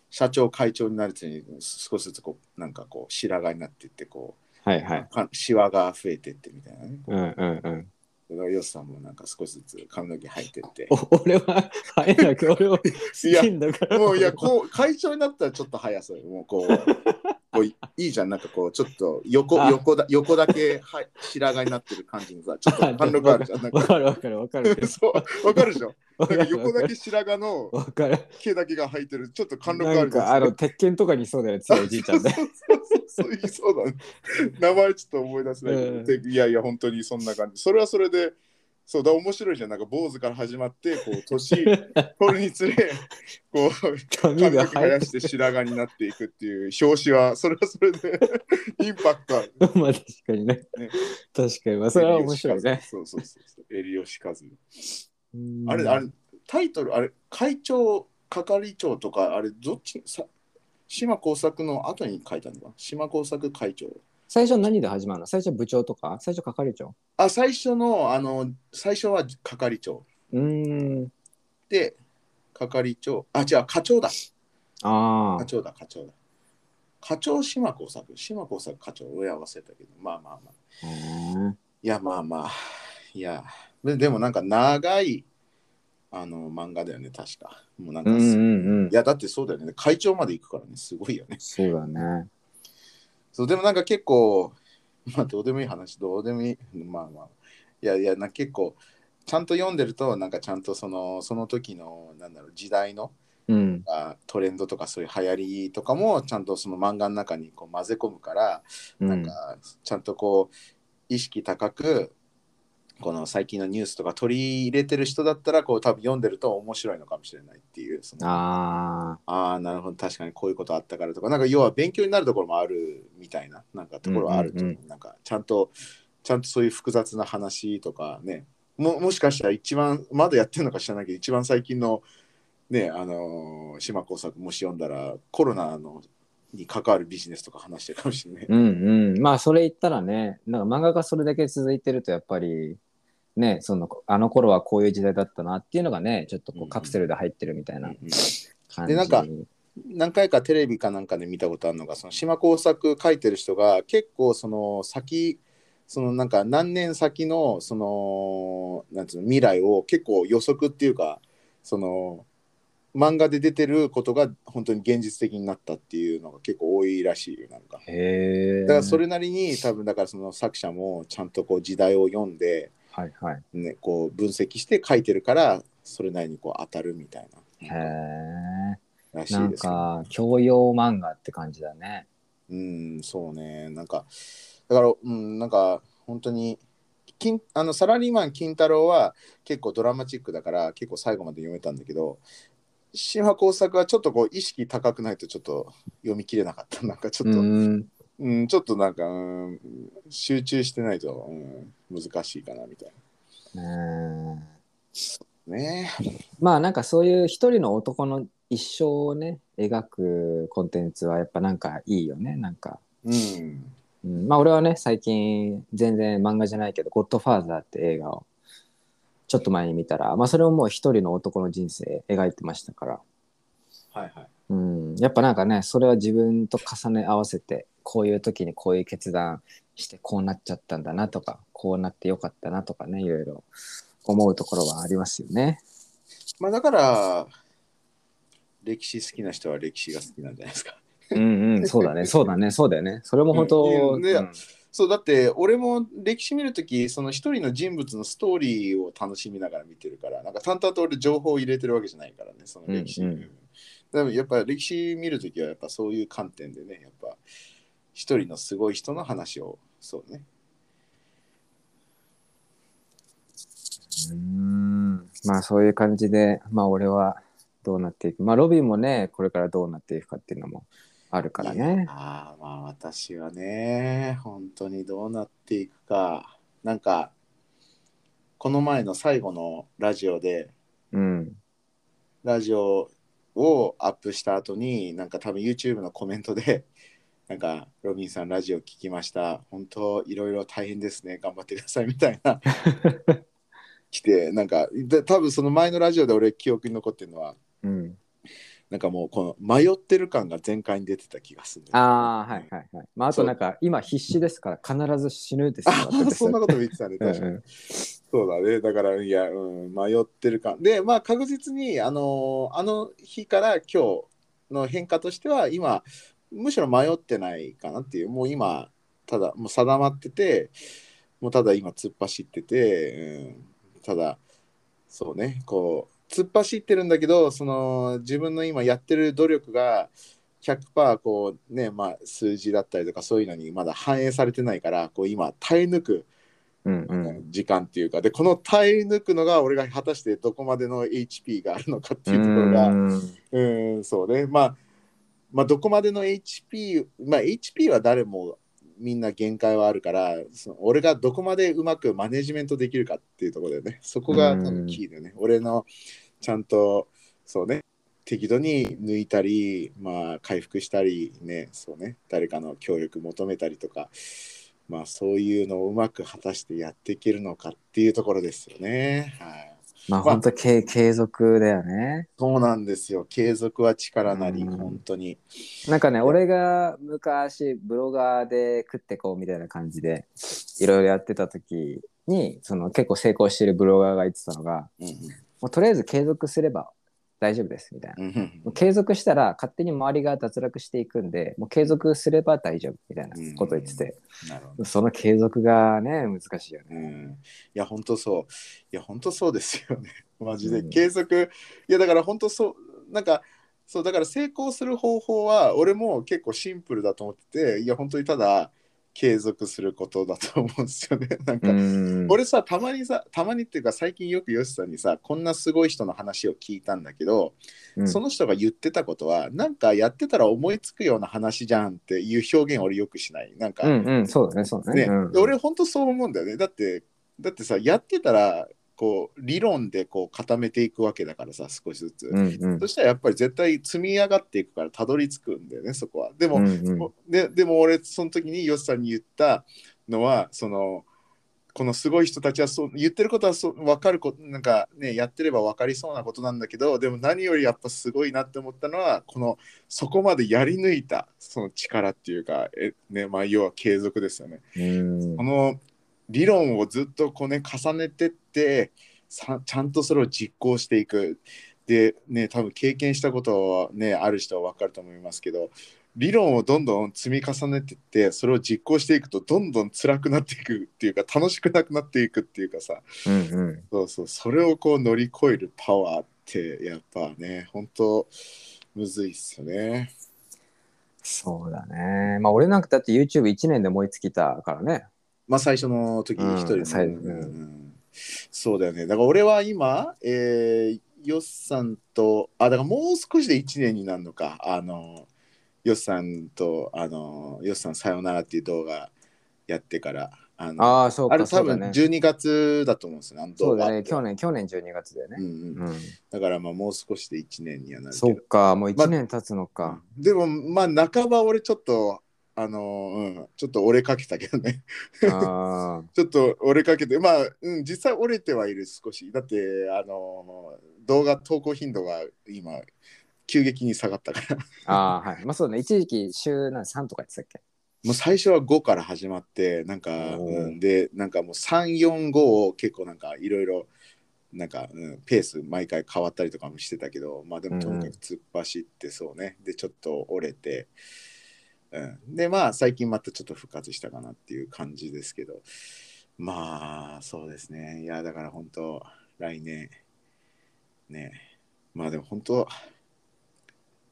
社長会長になるうちに少しずつこう、なんかこう、白髪になっていって、こう、はいはい。かシワが増えてってみたいなね。うんうんうん。だからヨスさんもなんか少しずつ髪の毛入ってって。お俺は、あえなく俺を好きんだから。もういや、こう、会長になったらちょっと早そうよ。もうこう、こういいじゃん、なんかこう、ちょっと横、あ横だ横だけは白髪になってる感じのさ、[laughs] ちょっと貫禄あるじゃん。なんわかかるわかるわかる。[laughs] そう、わかるでしょ。なんか横だけ。白髪のわかる。毛だけが入ってる、ちょっと貫禄あるじゃん。か、あの、鉄拳とかにそうだよね、強いおじいちゃんで。そうそうそうそうだね。名前ちょっと思い出せないけど、いやいや、本当にそんな感じ。それはそれで、そうだ面白いじゃん。なんか坊主から始まってこう年 [laughs] 取るにつれこう髪が生やして白髪になっていくっていう表紙はそれはそれで [laughs] インパクトある。まあ確かにね。ね。確かに。まあそれは面白いね。そうそうそうそう。エリオシカズ。うん。あれ、あれ、タイトル、あれ、会長、係長とか、あれ、どっち、さ島耕作の後に書いたのか島耕作会長。最初何で始まるの？最初部長とか？最初係長？あ、最初の、あの、最初は係長。うーんで、係長、あ、違う、課長だ。ああ課長だ、課長だ。課長島耕作、島耕作課長、親合わせたけど、まあまあまあ。うんいや、まあまあ、いや、ででもなんか長い、あの、漫画だよね、確か。もうなんか、うんうんうんいや、だってそうだよね。会長まで行くからね、すごいよね。そうだねそう、でもなんか結構、[laughs] まあ、どうでもいい話、どうでもいい。まあまあ。いやいや、な結構、ちゃんと読んでると、なんかちゃんとその、その時の、なんだろう、時代のうんあトレンドとかそういう流行りとかも、ちゃんとその漫画の中にこう混ぜ込むから、うんなんか、ちゃんとこう、意識高く、この最近のニュースとか取り入れてる人だったら、こう、多分読んでると面白いのかもしれないっていう、そのああなるほど、確かにこういうことあったからとか、なんか要は勉強になるところもあるみたいな、なんかところはあると思う。うんなんかちゃんと、ちゃんとそういう複雑な話とかね、ももしかしたら一番、まだやってるのか知らないけど、一番最近のね、あのー島耕作もし読んだら、コロナのに関わるビジネスとか話してるかもしれない。うんうん。まあそれ言ったらねなんか漫画がそれだけ続いてるとやっぱりねそのあの頃はこういう時代だったなっていうのがねちょっとこうカプセルで入ってるみたいな感じでなんか何回かテレビかなんかで見たことあるのがその島工作書いてる人が結構その先そのなんか何年先のそのなんつうの未来を結構予測っていうかその漫画で出てることが本当に現実的になったっていうのが結構多いらしいよなんか。へえだからそれなりに多分だからその作者もちゃんとこう時代を読んで、はいはい。ね、こう分析して書いてるからそれなりにこう当たるみたいへなえらしないんですけどか教養漫画って感じだね。うん、そうね。なんか、だから、うん、なんか、本当に、金あのサラリーマン金太郎は結構ドラマチックだから、結構最後まで読めたんだけど、島耕作はちょっとこう意識高くないとちょっと読み切れなかった。なんかちょっと、ううん、んちょっとなんか、うん、集中してないと、うん、難しいかなみたいうんな。ねまあなんかそういう一人の男の一生をね描くコンテンツはやっぱなんかいいよねなんか、うん。うん、まあ俺はね最近全然漫画じゃないけど「ゴッドファーザー」って映画をちょっと前に見たらまあそれももう一人の男の人生描いてましたから、はいはい。うん、やっぱなんかねそれは自分と重ね合わせてこういう時にこういう決断してこうなっちゃったんだなとかこうなってよかったなとかねいろいろ思うところはありますよね。まあだから、歴史好きな人は歴史が好きなんじゃないですか。うんうん、そうだね、そうだね、そうだよね。それも本当、うんねうんそうだって俺も歴史見るときその一人の人物のストーリーを楽しみながら見てるからなんか淡々と俺情報を入れてるわけじゃないからねその歴史、うんうんでもやっぱ歴史見るときはやっぱそういう観点でねやっぱ一人のすごい人の話をそうねうんまあそういう感じで、まあ俺はどうなっていく。まあロビンもね、これからどうなっていくかっていうのもあるからね。ああまあ私はね本当にどうなっていくかなんかこの前の最後のラジオでうん。ラジオをアップした後になんか多分 YouTube のコメントでなんかロビンさんラジオ聞きました。本当いろいろ大変ですね。頑張ってくださいみたいな。[laughs] 来てなんかで多分その前のラジオで俺記憶に残ってるのはうん。なんかもうこの迷ってる感が全開に出てた気がするね、ああ、はいはいはい。まああとなんか今必死ですから必ず死ぬですよあそんなことも言ってたね。うん確かに、うんそうだね。だから、いや、うん、迷ってる感。で、まあ、確実に、あの、あの日から今日の変化としては、今、むしろ迷ってないかなっていう、もう今、ただ、もう定まってて、もうただ今、突っ走ってて、うん、ただ、そうね、こう、突っ走ってるんだけど、その、自分の今やってる努力が、100%こうねまあ数字だったりとかそういうのにまだ反映されてないからこう今耐え抜くうんうん。時間っていうか。でこの耐え抜くのが俺が果たしてどこまでの HP があるのかっていうところがうん。うんそうね。まあまあどこまでの HP まあ HP は誰もみんな限界はあるからその俺がどこまでうまくマネジメントできるかっていうところでね。そこが多分キーだよね。俺のちゃんとそうね適度に抜いたりまあ回復したりねそうね誰かの協力求めたりとかまあそういうのをうまく果たしてやっていけるのかっていうところですよね。はいまあ本当継継続だよね。そうなんですよ。継続は力なりうん。本当に。なんかね、俺が昔ブロガーで食ってこうみたいな感じでいろいろやってた時にその結構成功してるブロガーが言ってたのがうん。もうとりあえず継続すれば大丈夫ですみたいな。もう継続したら勝手に周りが脱落していくんでもう継続すれば大丈夫みたいなことを言ってて、その継続がね難しいよね。うんいや、本当そう。いや、本当そうですよね。[laughs] マジで。うん継続。いや、だから本当そう。なんか、そう、だから成功する方法は、俺も結構シンプルだと思ってて、いや、本当にただ、継続することだと思うんですよね。[laughs] なんか、うん俺さ、たまにさ、たまにっていうか、最近よくヨシさんにさ、こんなすごい人の話を聞いたんだけど、うんその人が言ってたことは、なんかやってたら思いつくような話じゃんっていう表現俺よくしない。なんか、うんうんそうだねそうだね。ねうんで俺本当そう思うんだよねだってだってさやってたらこう理論でこう固めていくわけだからさ少しずつ、うんうん。そしたらやっぱり絶対積み上がっていくからたどり着くんだよねそこは。でも、うんうん。ででも俺その時にヨシさんに言ったのはそのこのすごい人たちはそう言ってることはそう分かることなんかねやってれば分かりそうなことなんだけどでも何よりやっぱすごいなって思ったのはこのそこまでやり抜いたその力っていうかえ、ねまあ、要は継続ですよね。うん。この理論をずっとこうね重ねてってさちゃんとそれを実行していくでね多分経験したことはねある人は分かると思いますけど理論をどんどん積み重ねてってそれを実行していくとどんどん辛くなっていくっていうか楽しくなくなっていくっていうかさうんうんそうそうそれをこう乗り越えるパワーってやっぱね本当むずいっすよね。そうだね。まあ俺なんかだって YouTube1 年で思いつきたからね。まあ最初の時に一人で、うんそうだよね。だから俺は今、えー、ヨッさんと、あ、だからもう少しで1年になるのか。あの、ヨッさんと、あの、ヨッさんさよならっていう動画やってから、あの、あああ、そうか、れ多分そうだね。12月だと思うんですよね。そうだね。去年、去年12月だよねう。んうん。うん。だからまあもう少しで1年にはなるけど。そっか、もうま1年経つのか。でもまあ半ば俺ちょっと、あの、うん、ちょっと折れかけたけどね。[laughs] ちょっと折れかけて、まあ、うん、実際折れてはいる少し。だって、あの、動画投稿頻度が今、急激に下がったから。ああ、はい。まあそうだね。一時期週なん3とか言ってたっけ？もう最初は5から始まって、なんか、うん、で、なんかもう3、4、5を結構なんかいろいろ、なんか、うん、ペース毎回変わったりとかもしてたけど、まあでもとにかく突っ走ってそうね。で、ちょっと折れて、うん、で、まあ最近またちょっと復活したかなっていう感じですけど、まあそうですね。いや、だから本当、来年、ね、まあでも本当、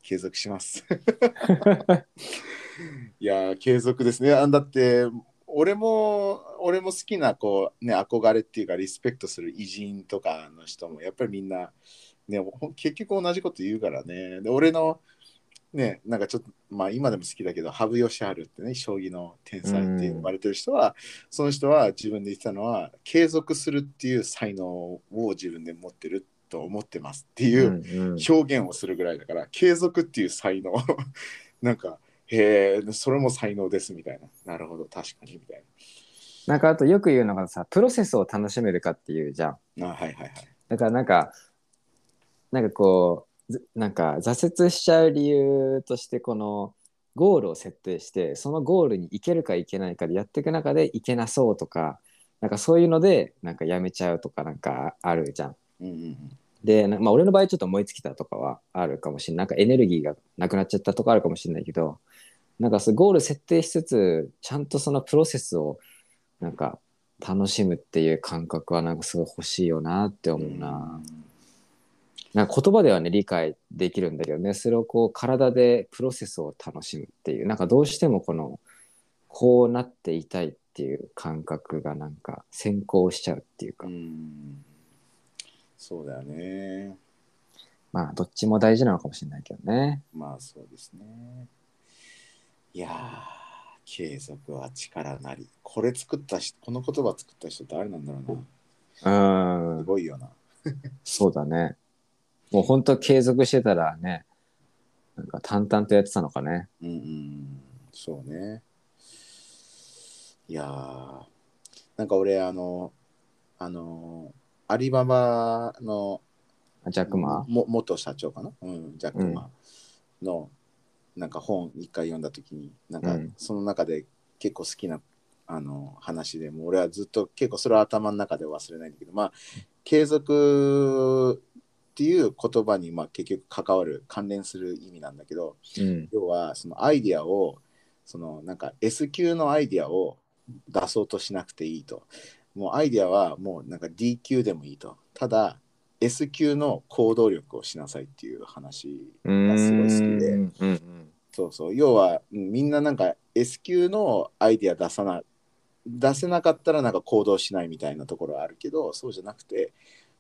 継続します。[laughs] いやー継続ですね。あだって俺も俺も好きなこうね憧れっていうかリスペクトする偉人とかの人もやっぱりみんなね結局同じこと言うからね。で俺のねなんかちょっとまあ今でも好きだけど羽生善治ってね将棋の天才って呼ばれてる人は、その人は自分で言ってたのは継続するっていう才能を自分で持ってると思ってますっていう。うんうん。表現をするぐらいだから継続っていう才能。[laughs] なんかへえそれも才能ですみたいな。なるほど確かにみたいな。んかあとよく言うのがさ、プロセスを楽しめるかっていうじゃん。なあはいはいはい。だからなんか、なんかこう、ずなんか挫折しちゃう理由として、このゴールを設定して、そのゴールに行けるか行けないかでやっていく中で行けなそうとか、なんかそういうので、なんかやめちゃうとかなんかあるじゃん。うんうんで、なまあ、俺の場合ちょっと思いつきたとかはあるかもしれない。なんかエネルギーがなくなっちゃったとかあるかもしれないけど、なんかそうゴール設定しつつ、ちゃんとそのプロセスをなんか楽しむっていう感覚はなんかすごい欲しいよなって思うな。なんか言葉ではね理解できるんだけどね、それをこう体でプロセスを楽しむっていう、なんかどうしてもこのこうなっていたいっっていう感覚がなんか先行しちゃうっていうか、うん。そうだよね。まあどっちも大事なのかもしれないけどね。まあそうですね。いやー継続は力なり。これ作った人この言葉作った人誰なんだろうな。うん。す、ごいよな。そうだね。もう本当継続してたらね、なんか淡々とやってたのかね。うんうん。そうね。いやーなんか俺あのあのアリババのあジャックマも元社長かな、うん、ジャックマのなんか本一回読んだ時になんかうん。その中で結構好きなあの話でもう俺はずっと結構それは頭の中で忘れないんだけどまあ継続っていう言葉にまあ結局関わる関連する意味なんだけどうん。要はそのアイディアをそのなんか S 級のアイディアを出そうとしなくていいと。もうアイディアはもうなんか D 級でもいいと。ただ S 級の行動力をしなさいっていう話がすごい好きで。うんうん。そうそう。要はうんみんななんか S 級のアイディア出さな出せなかったらなんか行動しないみたいなところはあるけどそうじゃなくて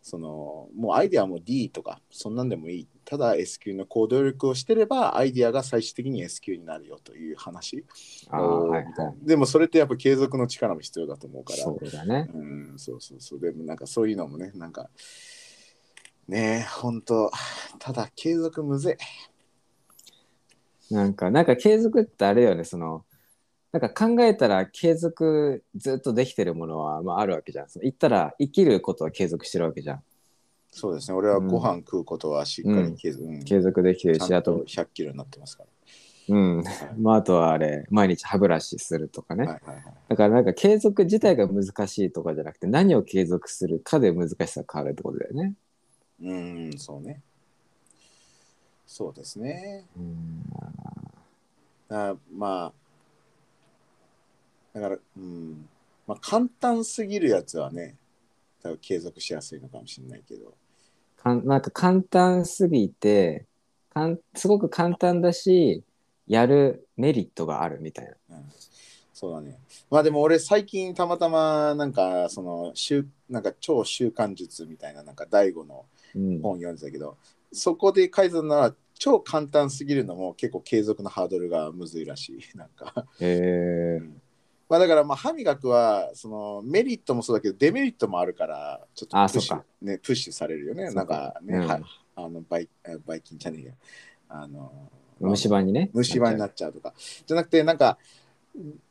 そのもうアイディアも D とかそんなんでもいい。ただ S 級の行動力をしてればアイディアが最終的に S 級になるよという話。ああ、はいはい。でもそれってやっぱ継続の力も必要だと思うから。そうだね。うんそうそうそう。でもなんかそういうのもねなんかねえほんとただ継続むぜ。なんか、なんか継続ってあれよね、その、なんか考えたら継続ずっとできてるものは、まあ、あるわけじゃん。言ったら生きることは継続してるわけじゃん。そうですね俺はご飯食うことはしっかり継続、うん継続できてるし、あと、100キロになってますかうん。ら。はいまあ、あとはあれ、毎日歯ブラシするとかね。はいはいはい。だからなんか継続自体が難しいとかじゃなくて、何を継続するかで難しさが変わるってことだよね。うん、そうね。そうですね。うん。あまあ、だから、うん、まあ簡単すぎるやつはね、多分継続しやすいのかもしれないけど。かんなんか簡単すぎてかんすごく簡単だしやるメリットがあるみたいな。うん、そうだね。まあでも俺最近たまたまなんかその習なんか超習慣術みたいななんか第5のうん、本読んでたけど、そこで書いてたのは超簡単すぎるのも結構継続のハードルがむずいらしい。なんか。へえまあだからまあ歯磨くはそのメリットもそうだけどデメリットもあるからちょっとプッシュねプッシュされるよね。なんかね、うん。はあのバイあバイキンじゃねえや。あの虫歯にね。虫歯になっちゃうとか。じゃなくてなんか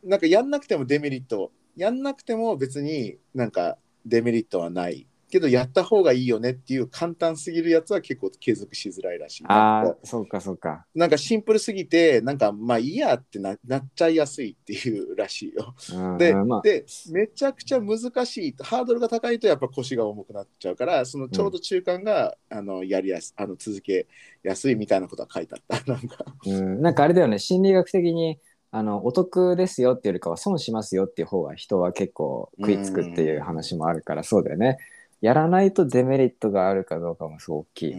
なんかやんなくてもデメリットやんなくても別になんかデメリットはないけどやった方がいいよねっていう簡単すぎるやつは結構継続しづらいらしい。ああそうかそうか。なんかシンプルすぎてなんかまあいいやってななっちゃいやすいっていうらしいよ。うんでうんまあ、でめちゃくちゃ難しいハードルが高いとやっぱ腰が重くなっちゃうからそのちょうど中間が、あのやりやすあの続けやすいみたいなことは書いてあったなんかうん、なんかあれだよね心理学的にあのお得ですよっていうよりかは損しますよっていう方が人は結構食いつくっていう話もあるからそうだよね。やらないとデメリットがあるかどうかもすごい大きい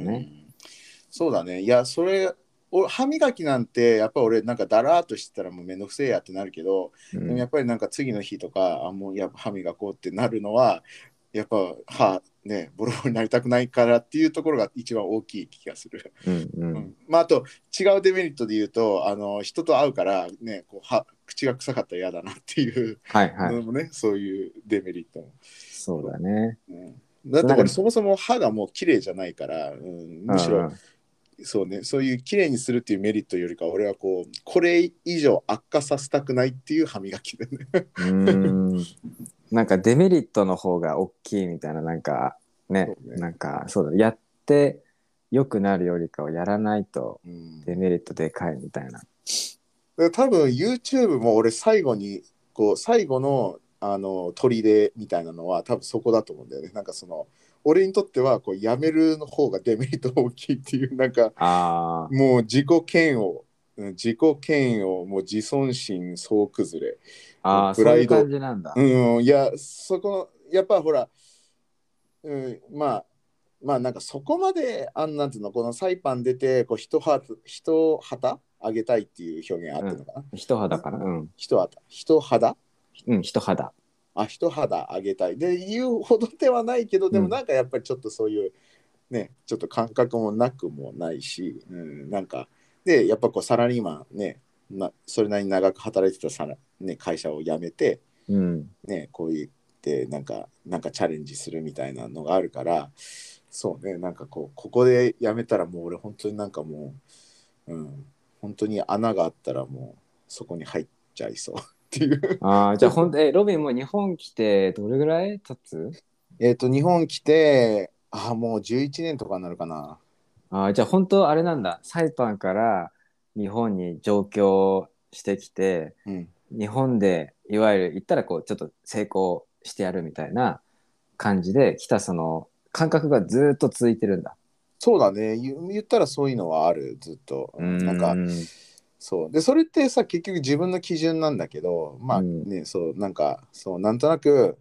そうだね。いやそれお歯磨きなんてやっぱ俺なんかだらーっとしてたらもうめんどくせえやってなるけど、うん。でもやっぱりなんか次の日とかあもうやっぱ歯磨こうってなるのはやっぱ歯ねボロボロになりたくないからっていうところが一番大きい気がする。うんううん。んまあ、あと違うデメリットで言うとあの人と会うから、ね、こうは口が臭かったら嫌だなっていうはいはい。のもね、そういうデメリットも、そうだね。うんだって俺そもそも歯がもう綺麗じゃないから、うん、むしろ、うんそうねそういう綺麗にするっていうメリットよりか俺はこうこれ以上悪化させたくないっていう歯磨きでね。うーん。なんかデメリットの方が大きいみたいななんかねね。なんかそうだやって良くなるよりかはやらないとうん。デメリットでかいみたいな。で多分 YouTube も俺最後にこう最後のあの砦みたいなのは多分そこだと思うんだよね。なんかその俺にとってはこうやめるの方がデメリット大きいっていうなんかあもう自己嫌悪うん自己嫌悪もう自尊心総崩れ。あああそういうプライド。感じなんだ。うんいやそこのやっぱほら、うん、まあまあなんかそこまであんなんていうのこのサイパン出てこう一旗一旗あげたいっていう表現あってるのかな、人肌かな。うん。一旗。人肌うん、一肌。あ一肌上げたいで言うほどではないけどでもうんなんかやっぱりちょっとそういうねちょっと感覚もなくもないし、うん、なんかでやっぱこうサラリーマンねなそれなりに長く働いてたサラ、ね、会社を辞めてうん。ねこう言ってなんかなんかチャレンジするみたいなのがあるからそうねなんかこうここで辞めたらもう俺本当になんかもう、うん、本当に穴があったらもうそこに入っちゃいそうっていう。ああ、じゃあほんと、え、ロビンも日本来てどれぐらい経つ？えっと日本来てあもう11年とかになるかな。ああ、じゃあ本当あれなんだ。サイパンから日本に上京してきて、うん、日本でいわゆる言ったらこうちょっと成功してやるみたいな感じで来たその感覚がずっと続いてるんだ。そうだね言言ったらそういうのはあるずっと。うんなんかそう。でそれってさ結局自分の基準なんだけどまあうん。ね、そうなんかそうなんとなく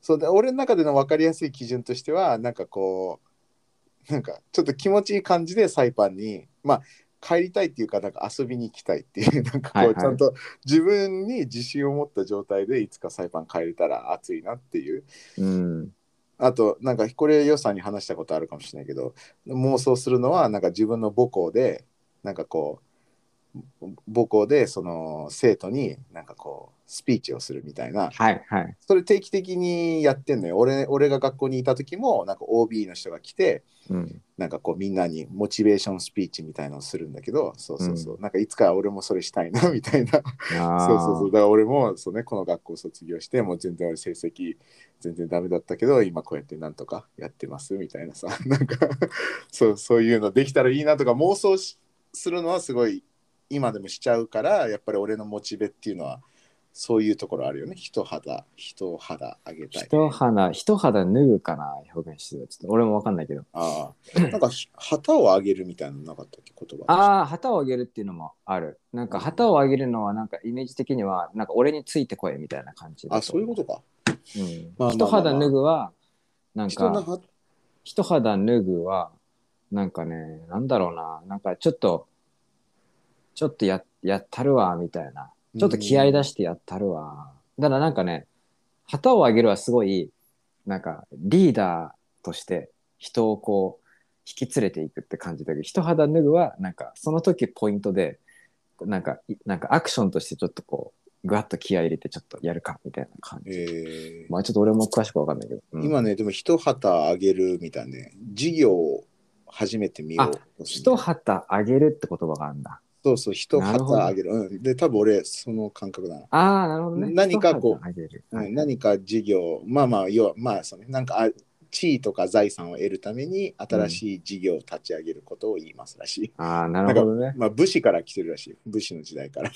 そうで俺の中での分かりやすい基準としてはなんかこうなんかちょっと気持ちいい感じでサイパンにまあ帰りたいっていうかなんか遊びに行きたいっていう [laughs] なんかこう、はいはい。ちゃんと自分に自信を持った状態でいつかサイパン帰れたら熱いなっていう。うん。あとなんかこれヨさんに話したことあるかもしれないけど妄想するのはなんか自分の母校でなんかこう母校でその生徒になんかこうスピーチをするみたいな。はいはい。それ定期的にやってんのよ。俺俺が学校にいた時もなんか OB の人が来てうん。なんかこうみんなにモチベーションスピーチみたいのをするんだけどそうそうそう、うなんかいつか俺もそれしたいな [laughs] みたいな。あそうそうそう。だから俺もそう、ね、この学校卒業してもう全然俺成績全然ダメだったけど今こうやってなんとかやってますみたいなさ。[laughs] なんかそうそういうのできたらいいなとか妄想しするのはすごい今でもしちゃうからやっぱり俺のモチベっていうのはそういうところあるよね。人肌人肌上げたい。一肌、一肌脱ぐかな表現してる。ちょっと俺もわかんないけど。ああ。なんかひ旗を上げるみたいなのなかったっけ？言葉ああ、旗を上げるっていうのもある。なんか旗を上げるのはなんかイメージ的にはなんか俺についてこいみたいな感じだあそういうことか。と。うん。まあまあまあ一肌脱ぐはなんか人肌脱ぐはなんかね、なんだろうな、なんかちょっとちょっとややったるわみたいな。ちょっと気合い出してやったるわ。だからなんかね、旗を上げるはすごい、なんかリーダーとして人をこう引き連れていくって感じだけど、一肌脱ぐはなんかその時ポイントで、なんか、いなんかアクションとしてちょっとこう、ぐわっと気合い入れてちょっとやるかみたいな感じ。えーまあちょっと俺も詳しくわかんないけど。うん今ね、でも一旗あげるみたいなね、事業を初めて見ようとする一旗上げるって言葉があるんだ。そうそう、一旗あげる。うん、で、多分俺、その感覚だな。ああ、なるほどね。何かこう一旗上げる。うん、何か事業、まあまあ、要は、まあそうね、なんかあ地位とか財産を得るために新しい事業を立ち上げることを言いますらしい。ああ、なるほどね。まあ、武士から来てるらしい。武士の時代から。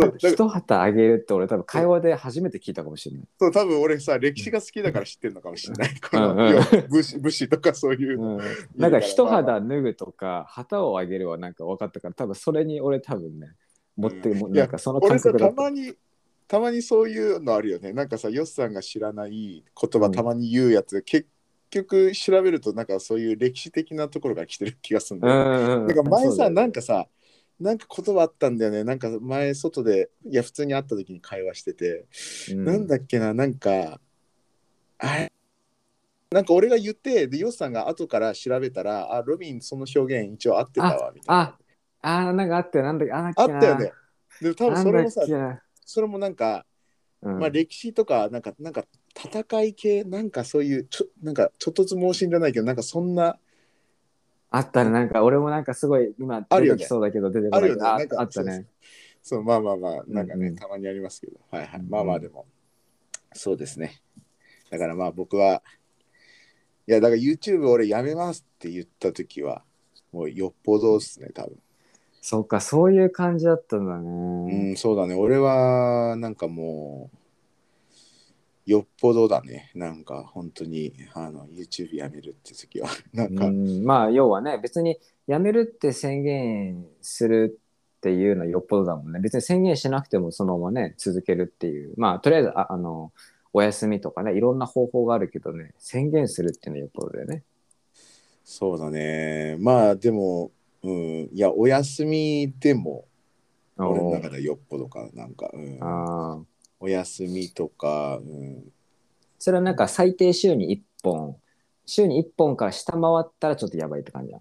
そう、一旗あげるって俺多分会話で初めて聞いたかもしれない。そう多分俺さ、歴史が好きだから知ってるのかもしれない。武士武士とかそういうの。うん、なんか一肌脱ぐとか旗を上げるはなんか分かったから多分それに俺多分ね持ってもいやなんかその俺さ感覚だった。たまにたまにそういうのあるよね。なんかさヨスさんが知らない言葉うん。たまに言うやつ、結局調べるとなんかそういう歴史的なところが来てる気がするんだよ、うんうんなんか前さなんかさなんか言葉あったんだよね。なんか前外でいや普通に会った時に会話してて、うん。なんだっけななんかあれ？なんか俺が言ってでヨスさんが後から調べたらあロビンその表現一応合ってたわみたいな。ああーなんかあったよ。なんだっけあったよね。でも多分それもさそれもなんかうん。まあ、歴史とかなんかなんか戦い系なんかそういうちょなんかちょっとずつ盲信じゃないけどなんかそんなあったね。なんか俺もなんかすごい今あるよね出てきそうだけど出てこあないあるよね。なんかあったね。そうまあまあまあなんかね、たまにありますけど。はいはい。うんまあまあでも。そうですね。だからまあ僕はいやだから YouTube 俺やめますって言った時はもうよっぽどですね多分。そうかそういう感じだったんだうねんそうだね。俺はなんかもうよっぽどだね。なんか本当にあの YouTube やめるって時は。[laughs] なんか、うん。まあ要はね別に辞めるって宣言するっていうのはよっぽどだもんね。別に宣言しなくてもそのままね続けるっていう。まあとりあえずああのお休みとかねいろんな方法があるけどね宣言するっていうのはよっぽどだよね。そうだね。まあでも、うん、いや、お休みでも、俺の中ではよっぽどかな、なんか、うん、ああお休みとか、うん、それはなんか最低週に1本、週に1本から下回ったらちょっとやばいって感じだ。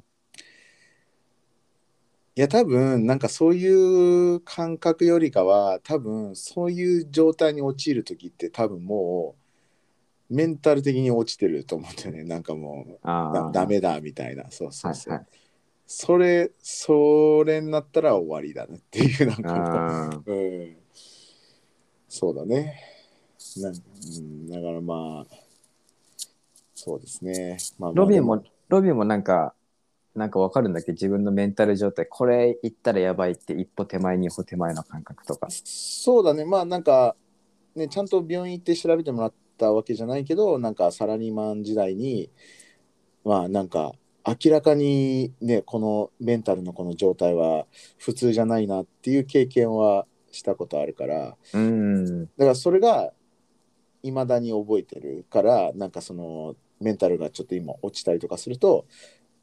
いや多分なんかそういう感覚よりかは多分そういう状態に陥る時って多分もうメンタル的に落ちてると思うんだよね。[laughs] なんかもう。ダメだみたいな。そうそうそう、はいはい。それそれになったら終わりだねっていうなんかう、うん、そうだね。なん、うん、だからまあそうですね、まあまあロビンでも、ロビンもなんか、なんかわかるんだっけ？自分のメンタル状態、これ言ったらやばいって一歩手前、二歩手前の感覚とか。そうだね、まあなんか、ね、ちゃんと病院行って調べてもらったわけじゃないけど、なんかサラリーマン時代に、まあなんか、明らかにね、このメンタルのこの状態は普通じゃないなっていう経験はしたことあるから、うん。だからそれがいまだに覚えてるから、なんかそのメンタルがちょっと今落ちたりとかすると、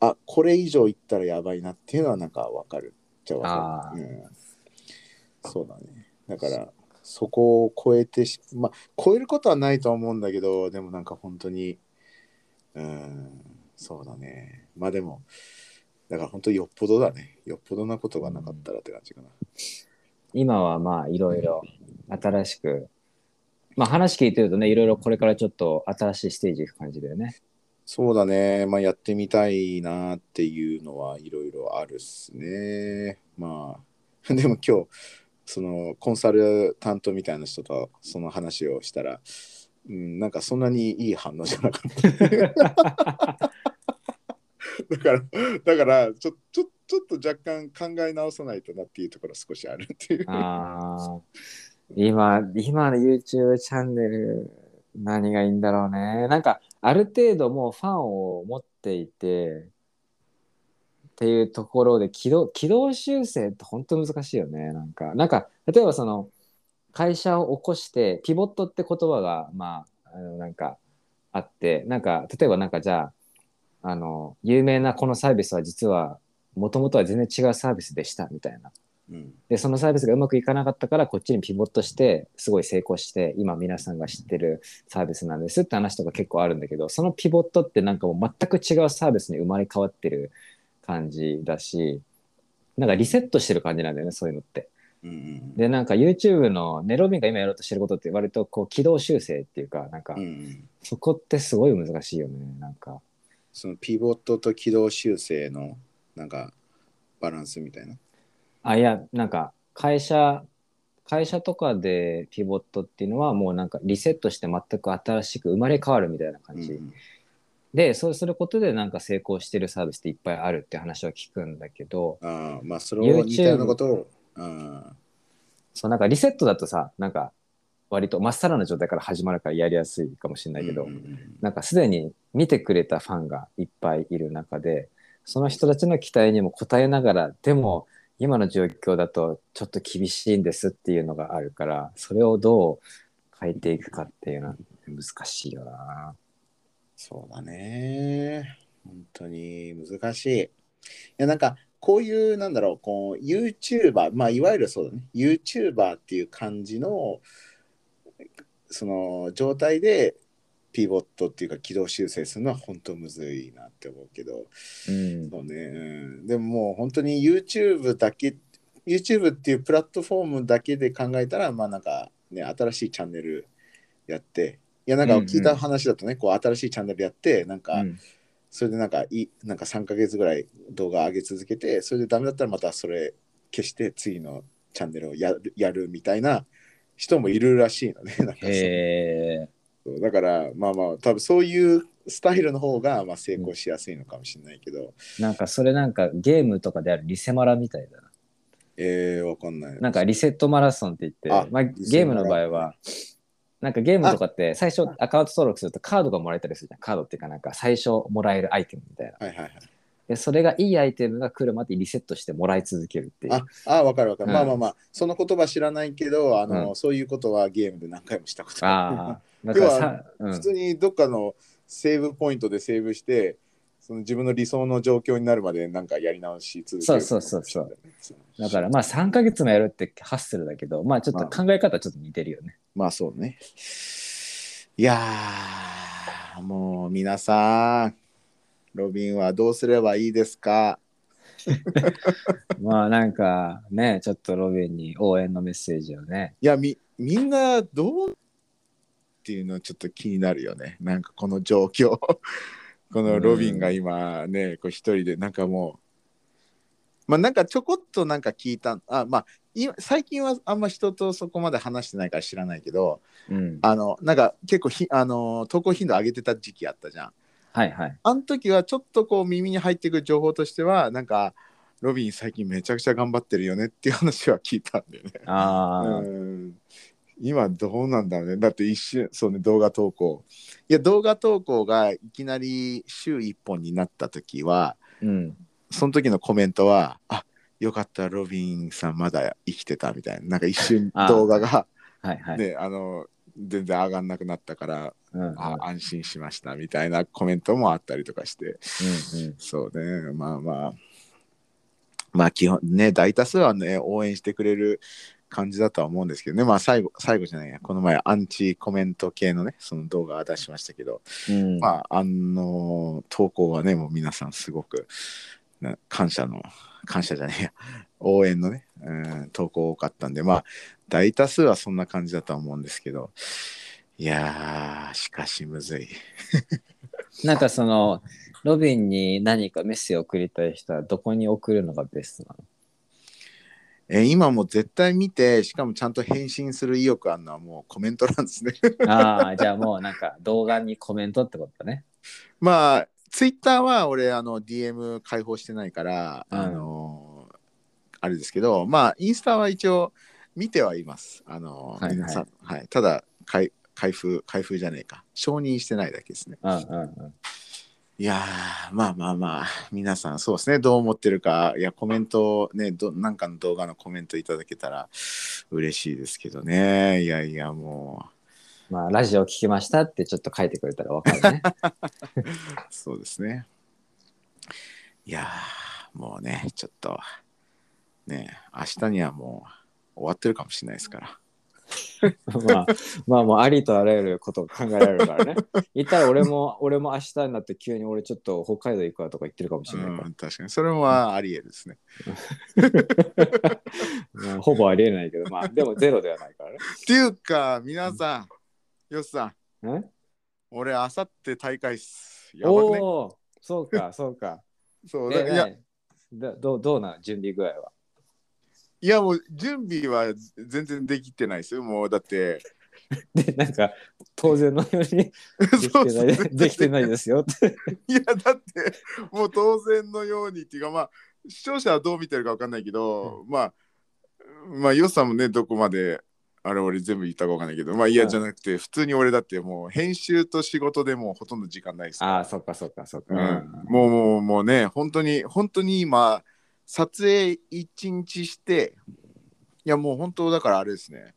あこれ以上いったらやばいなっていうのはなんかわかるじゃわかる。うん、そうだね。だからそこを超えてし、まあ超えることはないとは思うんだけど、でもなんか本当に、うん、そうだね。まあでも、だから本当よっぽどだね。よっぽどなことがなかったらって感じかな。今はまあいろいろ新しく、まあ話聞いてるとね、いろいろこれからちょっと新しいステージ行く感じだよね。そうだね。まあやってみたいなっていうのはいろいろあるっすね。まあ、[laughs] でも今日、そのコンサル担当みたいな人とその話をしたら、うん、なんかそんなにいい反応じゃなかった。[laughs] [laughs] だから、だからちょちょちょっと若干考え直さないとなっていうところ少しあるっていう。ああ。今、今の YouTube チャンネル、何がいいんだろうね。なんか、ある程度もうファンを持っていて、っていうところで軌道、軌道修正って本当難しいよね。なんか、なんか、例えばその、会社を起こして、ピボットって言葉が、まあ、あのなんか、あって、なんか、例えばなんかじゃあ、あの、有名なこのサービスは実は、もともとは全然違うサービスでした、みたいな。うんでそのサービスがうまくいかなかったからこっちにピボットしてすごい成功して今皆さんが知ってるサービスなんですって話とか結構あるんだけどそのピボットってなんかもう全く違うサービスに生まれ変わってる感じだしなんかリセットしてる感じなんだよねそういうのって。うんうんでなんか YouTube のネロビンが今やろうとしてることって割とこう軌道修正っていうかなんかそこってすごい難しいよねなんか。そのピボットと軌道修正のなんかバランスみたいな。あいやなんか会社会社とかでピボットっていうのはもうなんかリセットして全く新しく生まれ変わるみたいな感じ、うんでそうすることでなんか成功してるサービスっていっぱいあるって話は聞くんだけどああまあそれを似たようなことを。あそうなんかリセットだとさなんか割とまっさらな状態から始まるからやりやすいかもしれあないけど、うんうんうんなんかすでに見てくれたファンがいっぱいいる中でその人たちの期待にも応えながらでも今の状況だとちょっと厳しいんですっていうのがあるからそれをどう変えていくかっていうのは難しいよな。そうだね。本当に難しい。いやなんかこういうなんだろうこう YouTuber まあいわゆるそうだね YouTuber っていう感じのその状態でピボットっていうか軌道修正するのは本当むずいなって思うけど。うん。そうね、うん、でももう本当に YouTube だけ YouTube っていうプラットフォームだけで考えたらまあなんかね新しいチャンネルやっていやなんか聞いた話だとね、こう新しいチャンネルやってなんか、うん。それでなんかいなんか3ヶ月ぐらい動画上げ続けてそれでダメだったらまたそれ消して次のチャンネルをやるやるみたいな人もいるらしいのねなんかそうへえそうだからまあまあ多分そういうスタイルの方がまあ成功しやすいのかもしれないけど、なんかそれなんかゲームとかであるリセマラみたいだな。えー、わかんないなんかリセットマラソンって言って、あまあ、ゲームの場合は、なんかゲームとかって最初アカウント登録するとカードがもらえたりするじゃん。カードっていうかなんか最初もらえるアイテムみたいな。はいはいはいで、それがいいアイテムが来るまでリセットしてもらい続けるっていう。ああわかるわかる、うんまあまあまあその言葉知らないけどあの、うんそういうことはゲームで何回もしたことあああ。[laughs] だからさ、うるん普通にどっかのセーブポイントでセーブしてその自分の理想の状況になるまでなんかやり直し続けるそうそうそうそうそうだからまあ3ヶ月もやるってハッスルだけど、まあちょっと考え方ちょっと似てるよね。まあそうね。いやー、もう皆さん、ロビンはどうすればいいですか？[laughs] まあなんかね、ちょっとロビンに応援のメッセージをね。いや、み、みんなどうっていうのちょっと気になるよね。なんかこの状況。[laughs] このロビンが今ね、こう一人で、なんかもう、まあなんかちょこっとなんか聞いた、あ、まあ今最近はあんま人とそこまで話してないから知らないけど、うん。あの、なんか結構ひ、あの、投稿頻度上げてた時期あったじゃん。はいはい。あの時はちょっとこう耳に入ってくる情報としては、なんか、ロビン最近めちゃくちゃ頑張ってるよねっていう話は聞いたんだよね。ああ、うん今どうなんだろうね。だって一瞬、そうね、動画投稿。いや、動画投稿がいきなり週1本になった時は、うん。その時のコメントは、あよかった、ロビンさんまだ生きてたみたいな。なんか一瞬動画が、はいはい。ね、あの、全然上がんなくなったから、うんうん。あ安心しましたみたいなコメントもあったりとかして、うんうん。そうね、まあまあ、まあ基本ね、大多数はね、応援してくれる感じだとは思うんですけどね、まあ最後、最後じゃないや、この前アンチコメント系のね、その動画を出しましたけど、うん。まあ、あの投稿はね、もう皆さんすごくな感謝の、感謝じゃねえや、応援のね、うん、投稿多かったんで、まあ、大多数はそんな感じだとは思うんですけど、いやー、しかしむずい。[laughs] なんかその、ロビンに何かメッセージを送りたい人はどこに送るのがベストなの？えー今もう絶対見て、しかもちゃんと返信する意欲あるのはもうコメントなんですね。[laughs] ああ、じゃあもうなんか動画にコメントってことだね。まあ、ツイッターは俺、あの、DM 開放してないから、うんあのーあれですけど、まあ、インスタは一応見てはいます。あのーはいはい皆さん。はい。ただ、開開封、開封じゃねえか。承認してないだけですね。うんうんうん。いやー、まあまあまあ、皆さんそうですね、どう思ってるか、いや、コメントね、どなんかの動画のコメントいただけたら嬉しいですけどね。いやいや、もまあ、ラジオ聞きましたってちょっと書いてくれたらわかるね。う、[laughs] そうですね。いやー、もうね、ちょっと、ね、明日にはもう終わってるかもしれないですから。まあ、まあもうありとあらゆることが考えられるからね。[laughs] 言ったら俺も、俺も明日になって急に俺ちょっと北海道行くわとか言ってるかもしれないかうん、確かに、それもあり得るですね。ら。[laughs] まあほぼありえないけど、まあでもゼロではないからね。っていうか、皆さん、よっさん、え俺、あさって大会っす。やばくね？おお、そうか、そうか。そうだいやえいやどどうなん準備具合は？いやもう準備は全然できてないですよ。もうだって。[laughs] で、なんか、当然のように [laughs] できてないできてないですよ [laughs] って。いやだってもう当然のようにっていうかまあ視聴者はどう見てるかわかんないけど、まあまあよさもねどこまであれ俺全部言ったかわかんないけどまあいやうんじゃなくて普通に俺だってもう編集と仕事でもうほとんど時間ないですああ、そっかそっかそっか。うん、もうもうもうね本当に本当に今撮影1日していやもう本当だからあれですね。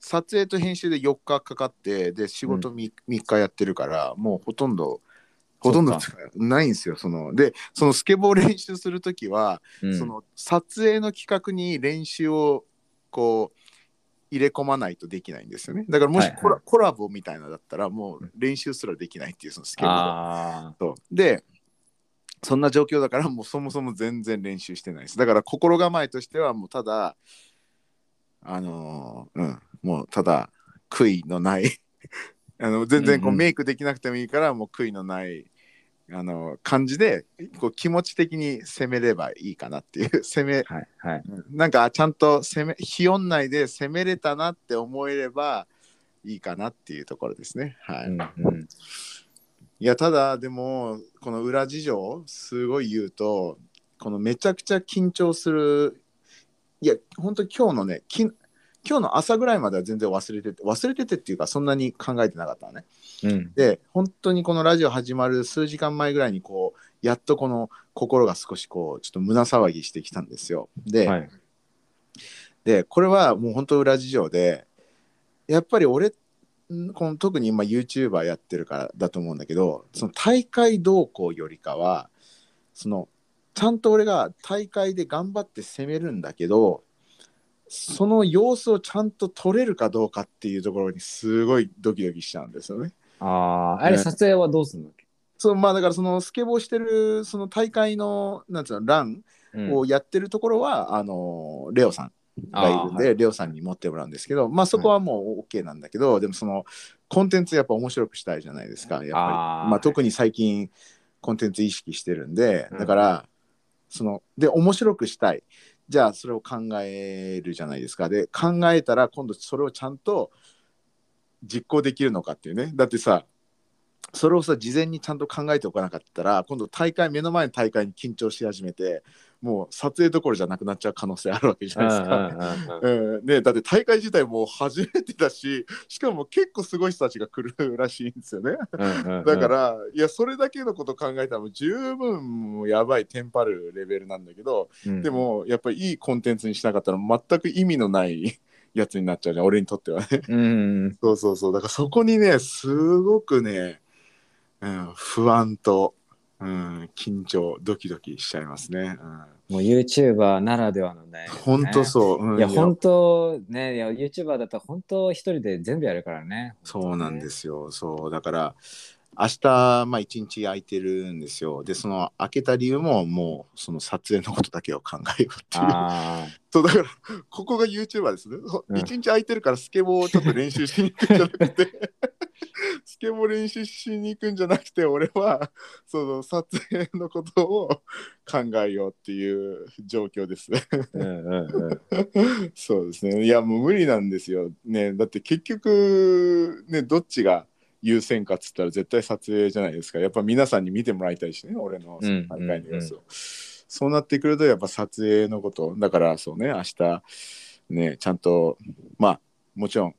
撮影と編集で4日かかってで仕事 3,、3日やってるからもうほとんどほとんどそないんですよその。でそのスケボー練習する時は、うん。その撮影の企画に練習をこう入れ込まないとできないんですよね。だからもしはいはい。コラ,、コラボみたいなだったらもう練習すらできないっていうそのスケボー。であそんな状況だからもうそもそも全然練習してないです。だから心構えとしてはもうただあのーうんもうただ悔いのない。[laughs] あの全然こうメイクできなくてもいいからもう悔いのないあの感じでこう気持ち的に攻めればいいかなっていう。[laughs] 攻めあ、はいはい。なんかちゃんと攻め日本内で攻めれたなって思えればいいかなっていうところですね。はい、うんうんいやただでもこの裏事情すごい言うとこのめちゃくちゃ緊張するいや本当今日のねき今日の朝ぐらいまでは全然忘れてて忘れててっていうかそんなに考えてなかったのね。うん。で本当にこのラジオ始まる数時間前ぐらいにこうやっとこの心が少しこうちょっと胸騒ぎしてきたんですよ。で、はい。でこれはもう本当裏事情でやっぱり俺んこの特に今 YouTuber やってるからだと思うんだけどその大会動向よりかはそのちゃんと俺が大会で頑張って攻めるんだけどその様子をちゃんと撮れるかどうかっていうところにすごいドキドキしちゃうんですよね。ああ、あれね。撮影はどうするの、そうまあだからそのスケボーしてるその大会のなんつうのランうん。をやってるところは、あのレオさんがいるんで、あーレオさんに持ってもらうんですけどまあそこはもう OK なんだけど、でもそのコンテンツやっぱ面白くしたいじゃないですかやっぱり。あーまあ、特に最近コンテンツ意識してるんでうん。だから、そので面白くしたい。じゃあそれを考えるじゃないですか。で考えたら今度それをちゃんと実行できるのかっていうね。だってさそれをさ事前にちゃんと考えておかなかったら今度大会目の前の大会に緊張し始めてもう撮影どころじゃなくなっちゃう可能性あるわけじゃうんないですか。ね、だって大会自体もう初めてだし [laughs] しかも結構すごい人たちが来るらしいんですよね。だから、いやそれだけのこと考えたらもう十分もうやばいテンパるレベルなんだけど、うんでもやっぱりいいコンテンツにしなかったら全く意味のないやつになっちゃうじゃん俺にとってはね。うんそうそうそうだからそこにねすごくね、うん、不安と、うん、緊張ドキドキしちゃいますね。もう YouTuber ならではのねうん、本当そう。うんいや本当ねいや YouTuber だったら本当一人で全部やるからねそうなんですすよ。そうだから明日まあ一日空いてるんですよ。でその空けた理由ももうその撮影のことだけを考えようっていう。あ [laughs] そうだからここが YouTuber ですね。そううん一日空いてるからスケボーをちょっと練習しに行くんじゃなくてスケボー練習しに行くんじゃなくて俺はその撮影のことを考えようっていう状況です。あうんうんうんそうですね。いや、もう無理なんですよ。ね、だって結局、ね、どっちが優先かっつったら絶対撮影じゃないですか。やっぱ皆さんに見てもらいたいしね、俺のその大会の様子を。そうなってくると、やっぱ撮影のこと、だからそうね、明日、ね、ちゃんと、まあ、もちろん、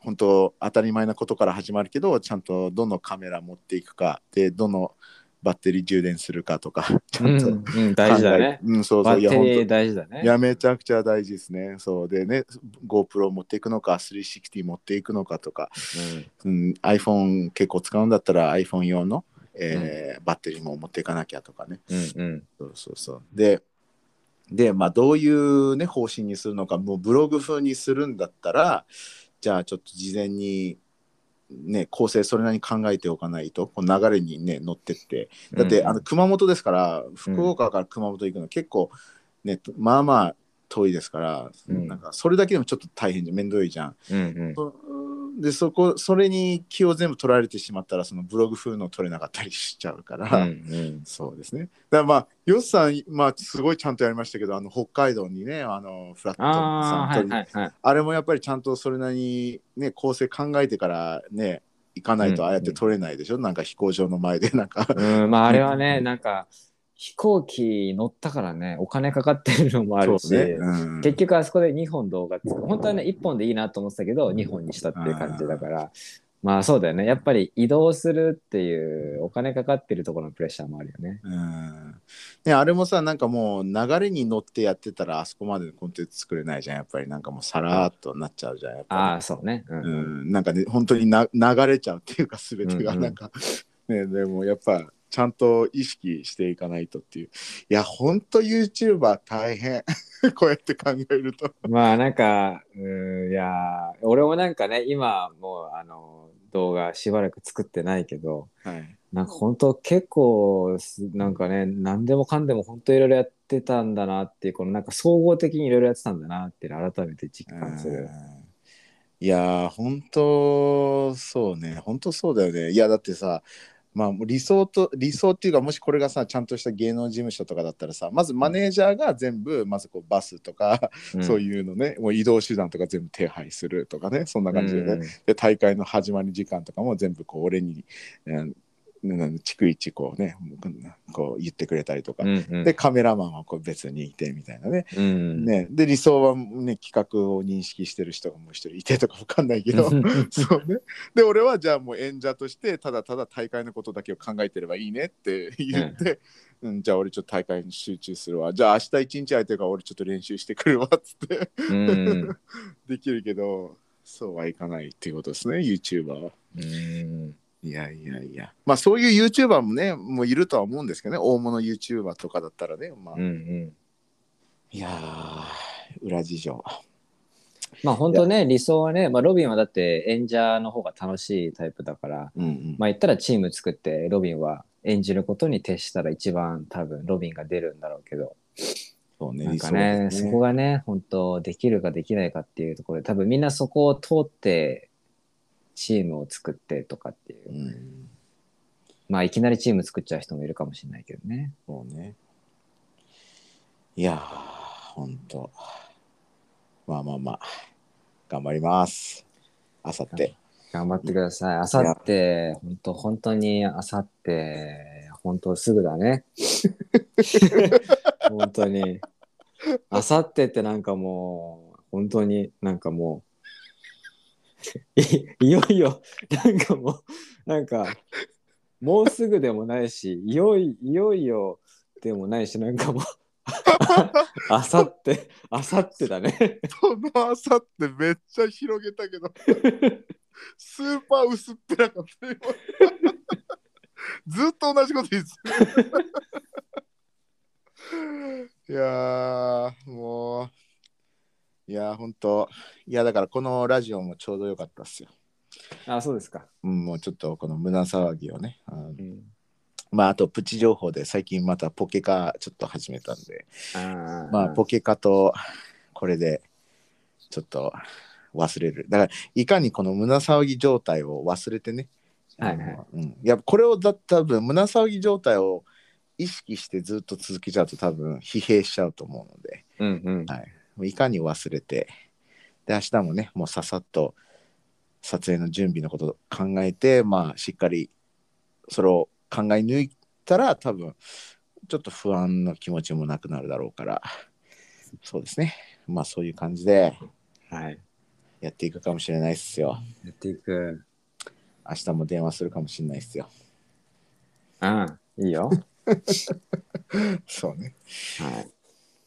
本当当たり前なことから始まるけど、ちゃんとどのカメラ持っていくか、で、どのバッテリー充電するかとか、[laughs] ちゃんとうんうん大事だねうん、そうそう。いや、バッテ本当リー大事だねいや、めちゃくちゃ大事ですね。そうでね、GoPro 持っていくのか、360持っていくのかとか、うん、iPhone 結構使うんだったら iPhone 用の、えーバッテリーも持っていかなきゃとかね。うんうんそうそうそう。で、で、まあ、どういうね、方針にするのか、もうブログ風にするんだったら、じゃあちょっと事前に、ね、構成それなりに考えておかないと、こう流れにね、乗ってって、だって、うん。あの熊本ですから福岡から熊本行くの結構ねまあまあ遠いですから、うん。なんかそれだけでもちょっと大変じゃん。面倒いじゃん。うん。そでそこそれに気を全部取られてしまったらそのブログ風の取れなかったりしちゃうから、うんうん。そうですね。だからまあヨッさん、まあ、すごいちゃんとやりましたけどあの北海道にねあのフラットあさんあ取りにはいはいはい。あれもやっぱりちゃんとそれなりにね構成考えてからね行かないとうんああやって取れないでしょ、なんか飛行場の前でなんか。うん、まああれはね、なんか飛行機乗ったからね、お金かかってるのもあるし、ね、うん。結局あそこで2本動画作る。本当はね、1本でいいなと思ってたけど、2本にしたっていう感じだから、まあそうだよね。やっぱり移動するっていうお金かかってるところのプレッシャーもあるよね。うん。ね、あれもさなんかもう流れに乗ってやってたらあそこまでのコンテンツ作れないじゃん。やっぱりなんかもうさらっとなっちゃうじゃんやっあぱあ、そうね。うん。り、うん、なんかね本当にな流れちゃうっていうか全てがうんうん。なんか、ねでもやっぱちゃんと意識していかないとっていう。いや本当 YouTuber 大変。[laughs] こうやって考えると。まあなんか、うん、いやー、俺もなんかね、今もうあの動画しばらく作ってないけど、はい。なんか本当結構すなんかね何でもかんでも本当いろいろやってたんだなっていうこのなんか総合的にいろいろやってたんだなっていう改めて実感する。うん。いやー本当そうね。本当そうだよね。いやだってさまあ理想と理想っていうかもしこれがさちゃんとした芸能事務所とかだったらさまずマネージャーが全部まずこうバスとか、[laughs] そうういうのねもう移動手段とか全部手配するとかねそんな感じでね、うん。で大会の始まり時間とかも全部こう俺に、うん、うん逐一こうねこう言ってくれたりとか、うんうん。でカメラマンはこう別にいてみたいなね。うん。ね、で理想は、ね、企画を認識してる人がもう一人いてとかわかんないけど。[laughs] そうね。で俺はじゃあもう演者としてただただ大会のことだけを考えてればいいねって言って、うん。じゃあ俺ちょっと大会に集中するわ。じゃあ明日一日空いてるから俺ちょっと練習してくるわっつって。うん。[laughs] できるけどそうはいかないっていうことですね YouTuber は。うんいやいやいや。まあそういう YouTuber もねもういるとは思うんですけどね。大物 YouTuber とかだったらね。まあ、うんうん。いやー裏事情。まあ本当ね、理想はね、まあ、ロビンはだって演者の方が楽しいタイプだから、うんうん。まあ言ったらチーム作ってロビンは演じることに徹したら一番多分ロビンが出るんだろうけど、そうね、なんか理ね想ですそこがね、本当できるかできないかっていうところで、多分みんなそこを通ってチームを作ってとかっていう。うん、まあいきなりチーム作っちゃう人もいるかもしれないけどね。そうね。いやー、ほんと。まあまあまあ、頑張ります。あさって。頑張ってください。あさって、本当本当にあさって、本当すぐだね。[laughs] [laughs] 本当に。あさってってなんかもう、本当になんかもう、[laughs] いよいよ、なんかもう、なんか、もうすぐでもないし、いよいいよいよでもないし、なんかもう、[laughs] あさって、あさってだね。そのあさってめっちゃ広げたけど、スーパー薄っぺらかったよ。ずっと同じこと言ってる。いや、もう、いやー、ほんと、いや、だからこのラジオもちょうどよかったっすよ。あ、そうですか。うん、もうちょっとこの胸騒ぎをね。あのうん、まあ、あとプチ情報で最近またポケカちょっと始めたんで、あまあ、ポケカとこれでちょっと忘れる。だから、いかにこの胸騒ぎ状態を忘れてね。はいはいうん、いや、これをだ多分胸騒ぎ状態を意識してずっと続けちゃうと多分疲弊しちゃうと思うので、うんうん。はい、いかに忘れて、で、明日もね、もうささっと撮影の準備のことを考えて、まあ、しっかりそれを考え抜いたら、多分ちょっと不安の気持ちもなくなるだろうから、そうですね。まあ、そういう感じではい。やっていくかもしれないですよ。やっていく。明日も電話するかもしれないですよ。うん、いいよ。[laughs] そうね。はい。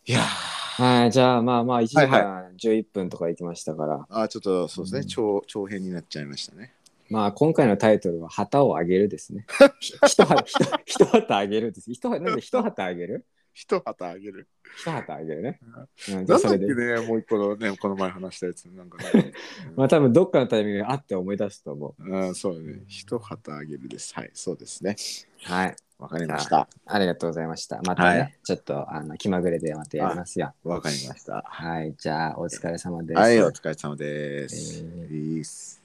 いやーはい、じゃあまあまあ1時はい間11分とか行きましたから、あーちょっとそうですね、うん長長編になっちゃいましたね。まあ今回のタイトルは旗をあげるですね。[laughs] ひ一旗一一旗あげるです。一旗なんで一旗あげる？一旗あげる。一旗あげるね。うん、じゃなんだっけあそれで。ね、もう一個のね、この前話したやつ、なんかね。[laughs] まあ多分どっかのタイミングであって思い出すと思うん、そうね。一旗あげるです。はい、そうですね。う。はい。わかりました。ありがとうございました。またね、はいちょっとあの気まぐれでまたやりますよ。わかりました。はい、じゃあお疲れ様です。はい、お疲れ様です。えーいいっす